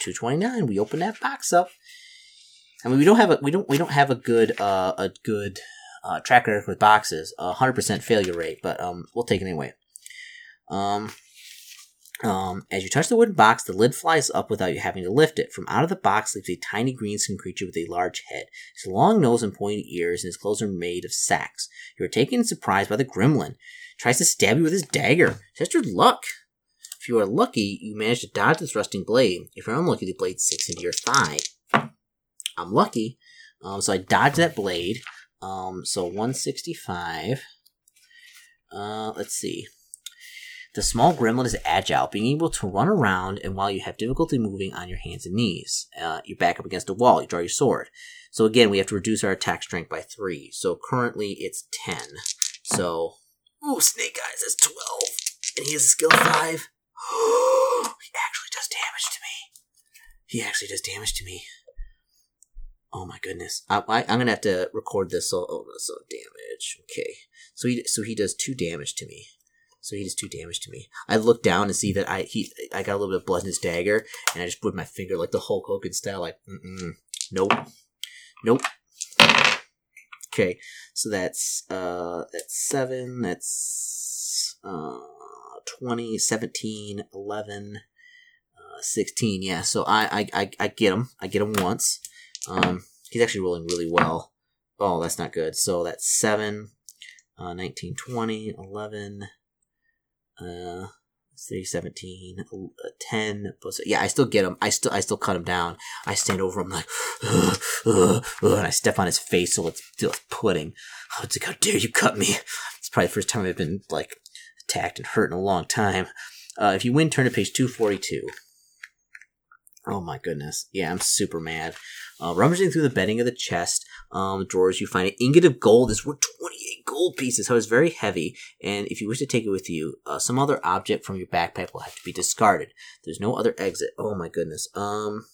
229. We open that box up. I mean, we don't have a we don't we don't have a good uh, a good uh, tracker with boxes, a hundred percent failure rate, but um, we'll take it anyway. Um, um, as you touch the wooden box, the lid flies up without you having to lift it. From out of the box leaps a tiny green skin creature with a large head. His long nose and pointed ears, and his clothes are made of sacks. You are taken in surprise by the gremlin. Tries to stab you with his dagger. Test your luck. If you are lucky, you manage to dodge the thrusting blade. If you're unlucky, the blade sinks into your thigh. I'm lucky, um, so I dodge that blade. Um, so 165. Uh, let's see. The small gremlin is agile, being able to run around, and while you have difficulty moving on your hands and knees, uh, you back up against a wall, you draw your sword. So again, we have to reduce our attack strength by 3. So currently it's 10. So, oh, Snake Eyes is 12. And he has a skill 5. [GASPS] he actually does damage to me. He actually does damage to me. Oh my goodness! I, I am gonna have to record this. So oh, so damage. Okay, so he so he does two damage to me. So he does two damage to me. I look down and see that I he I got a little bit of blood in his dagger, and I just put my finger like the Hulk Hogan style, like mm nope, nope. Okay, so that's uh that's seven. That's uh 20, 17, 11, uh, 16. Yeah, so I I I, I get him. I get him once. Um, he's actually rolling really well. Oh, that's not good. So that's 7, uh, 19, 20, 11, uh, three, 17, uh, 10. plus- Yeah, I still get him. I still, I still cut him down. I stand over him like, [SIGHS] and I step on his face so it's, it's pudding. Oh, it's like, how dare you cut me? It's probably the first time I've been like attacked and hurt in a long time. Uh, if you win, turn to page 242. Oh my goodness. Yeah, I'm super mad. Uh, rummaging through the bedding of the chest, um, drawers, you find an ingot of gold is worth 28 gold pieces, so it's very heavy. And if you wish to take it with you, uh, some other object from your backpack will have to be discarded. There's no other exit. Oh my goodness. Um.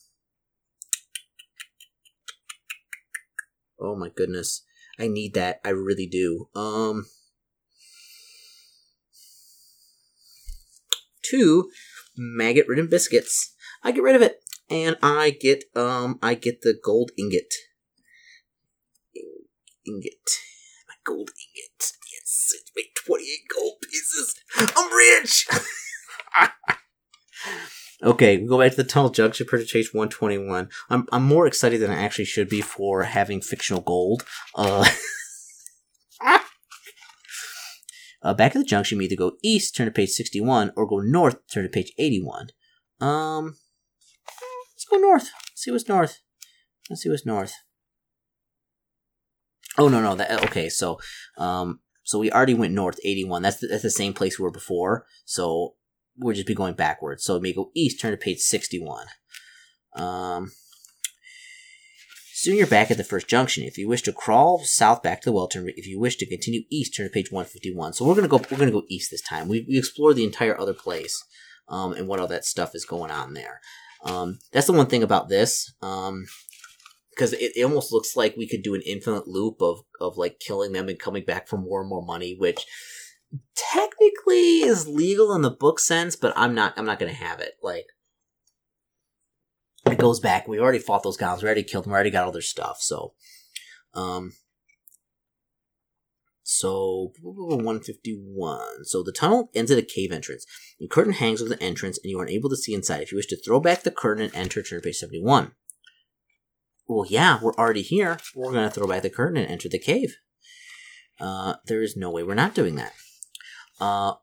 Oh my goodness. I need that. I really do. Um. Two maggot ridden biscuits. I get rid of it. And I get um I get the gold ingot. In- ingot. My gold ingot. Yes, it's make 28 gold pieces. I'm rich! [LAUGHS] okay, we go back to the tunnel junction, purchase page 121. I'm I'm more excited than I actually should be for having fictional gold. Uh [LAUGHS] Uh, back at the junction, you either go east, turn to page 61, or go north, turn to page 81. Um, let's go north. Let's see what's north. Let's see what's north. Oh no no that okay so um so we already went north 81 that's the, that's the same place we were before so we'll just be going backwards. So we may go east turn to page 61 um soon you're back at the first junction. If you wish to crawl south back to the well turn if you wish to continue east turn to page 151 so we're gonna go we're gonna go east this time. We, we explored the entire other place um and what all that stuff is going on there um, that's the one thing about this, um, because it, it almost looks like we could do an infinite loop of of like killing them and coming back for more and more money, which technically is legal in the book sense, but I'm not I'm not gonna have it. Like it goes back. We already fought those guys. We already killed them. We already got all their stuff. So, um, so 151. So the tunnel ends at a cave entrance. The curtain hangs over the entrance, and you are unable to see inside. If you wish to throw back the curtain and enter, turn to page 71. Well, yeah, we're already here. We're going to throw back the curtain and enter the cave. Uh, there is no way we're not doing that. Uh,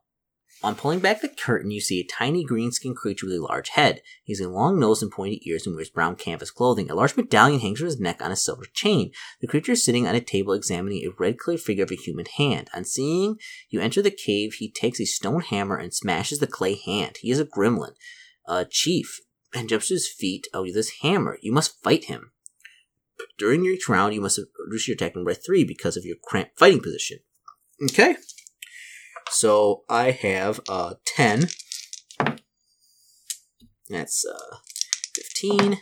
on pulling back the curtain, you see a tiny green-skinned creature with a large head. He has a long nose and pointed ears and wears brown canvas clothing. A large medallion hangs from his neck on a silver chain. The creature is sitting on a table examining a red-colored figure of a human hand. On seeing you enter the cave, he takes a stone hammer and smashes the clay hand. He is a gremlin, a chief, and jumps to his feet oh, with his hammer. You must fight him. During each round, you must reduce your attack number by three because of your cramped fighting position. Okay. So I have uh, 10. That's uh, 15.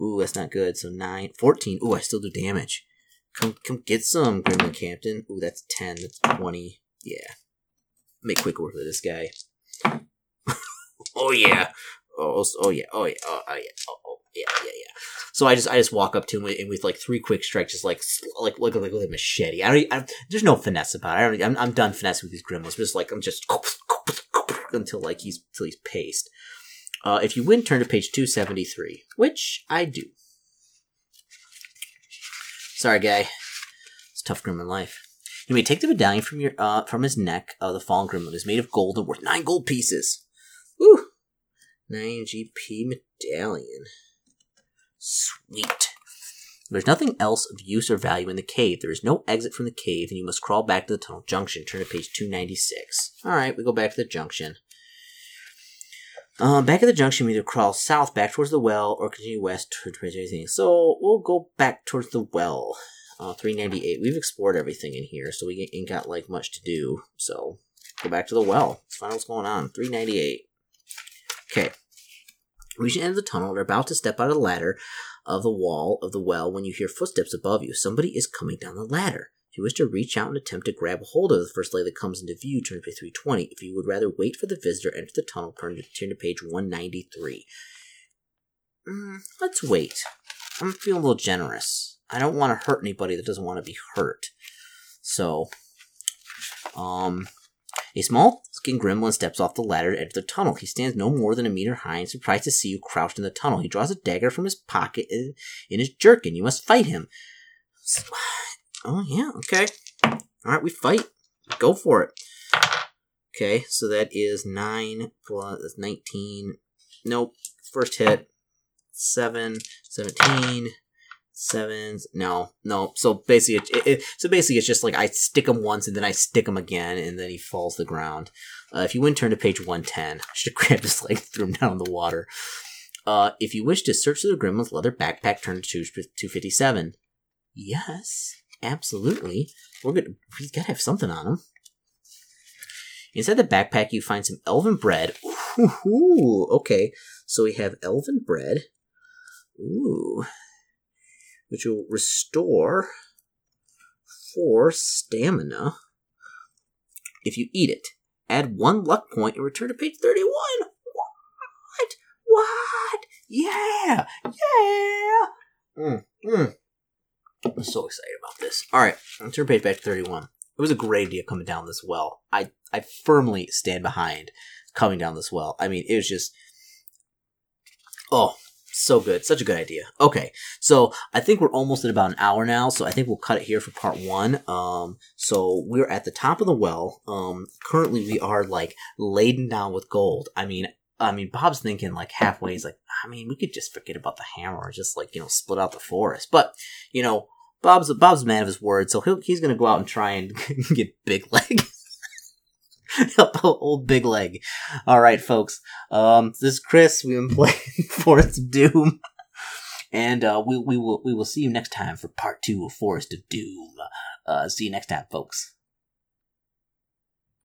Ooh, that's not good. So 9. 14. Ooh, I still do damage. Come come get some, Gremlin Captain. Ooh, that's 10. That's 20. Yeah. Make quick work of this guy. [LAUGHS] oh, yeah. Oh, oh yeah. Oh, yeah. Oh, oh yeah. Oh, oh, yeah, yeah, yeah. So I just I just walk up to him with, and with like three quick strikes, just like like like like with a machete. I don't. I, there's no finesse about it. I don't. I'm, I'm done finessing with these gremlins. Just like I'm just until like he's until he's paced. Uh, if you win, turn to page two seventy three, which I do. Sorry, guy. It's tough gremlin life. You may take the medallion from your uh, from his neck of the fallen gremlin. Is made of gold and worth nine gold pieces. Woo! Nine GP medallion. Sweet. There's nothing else of use or value in the cave. There is no exit from the cave, and you must crawl back to the tunnel junction. Turn to page 296. Alright, we go back to the junction. Um, back at the junction, we either crawl south back towards the well or continue west towards anything. So we'll go back towards the well. Uh, 398. We've explored everything in here, so we ain't got like much to do. So go back to the well. Let's find out what's going on. 398. Okay. Reach the end of the tunnel. They're about to step out of the ladder of the wall of the well when you hear footsteps above you. Somebody is coming down the ladder. If you wish to reach out and attempt to grab a hold of the first lady that comes into view, turn to page 320. If you would rather wait for the visitor, enter the tunnel, turn to, turn to page 193. Mm, let's wait. I'm feeling a little generous. I don't want to hurt anybody that doesn't want to be hurt. So, um, a small skinned gremlin steps off the ladder to enter the tunnel. He stands no more than a meter high and surprised to see you crouched in the tunnel. He draws a dagger from his pocket in, in his jerkin. You must fight him. [SIGHS] Oh, yeah, okay. Alright, we fight. Go for it. Okay, so that is 9 plus 19. Nope. First hit. 7, 17, 7. No, no. So basically, it, it, so basically, it's just like I stick him once and then I stick him again and then he falls to the ground. Uh, if you wouldn't turn to page 110, I [LAUGHS] should grabbed his leg threw him down in the water. Uh, if you wish to search through the gremlin's leather backpack, turn to 257. Yes, absolutely. We're gonna, we gotta have something on him. Inside the backpack, you find some elven bread. Ooh, okay. So we have elven bread. Ooh. Which will restore four stamina if you eat it. Add one luck point and return to page 31. What? What? Yeah! Yeah! Mm, mm. I'm so excited about this. Alright, let's turn page back to 31. It was a great idea coming down this well. I, I firmly stand behind coming down this well. I mean, it was just. Oh, so good. Such a good idea. Okay, so I think we're almost at about an hour now, so I think we'll cut it here for part one. Um, so we're at the top of the well. Um, currently we are like laden down with gold. I mean, I mean, Bob's thinking like halfway. He's like, I mean, we could just forget about the hammer and just like you know split out the forest. But you know, Bob's Bob's a man of his word, so he's gonna go out and try and [LAUGHS] get Bigleg. [LAUGHS] old Bigleg. All right, folks. Um, this is Chris. We've been [LAUGHS] playing [LAUGHS] Forest of Doom, and uh, we we will we will see you next time for part two of Forest of Doom. Uh, see you next time, folks.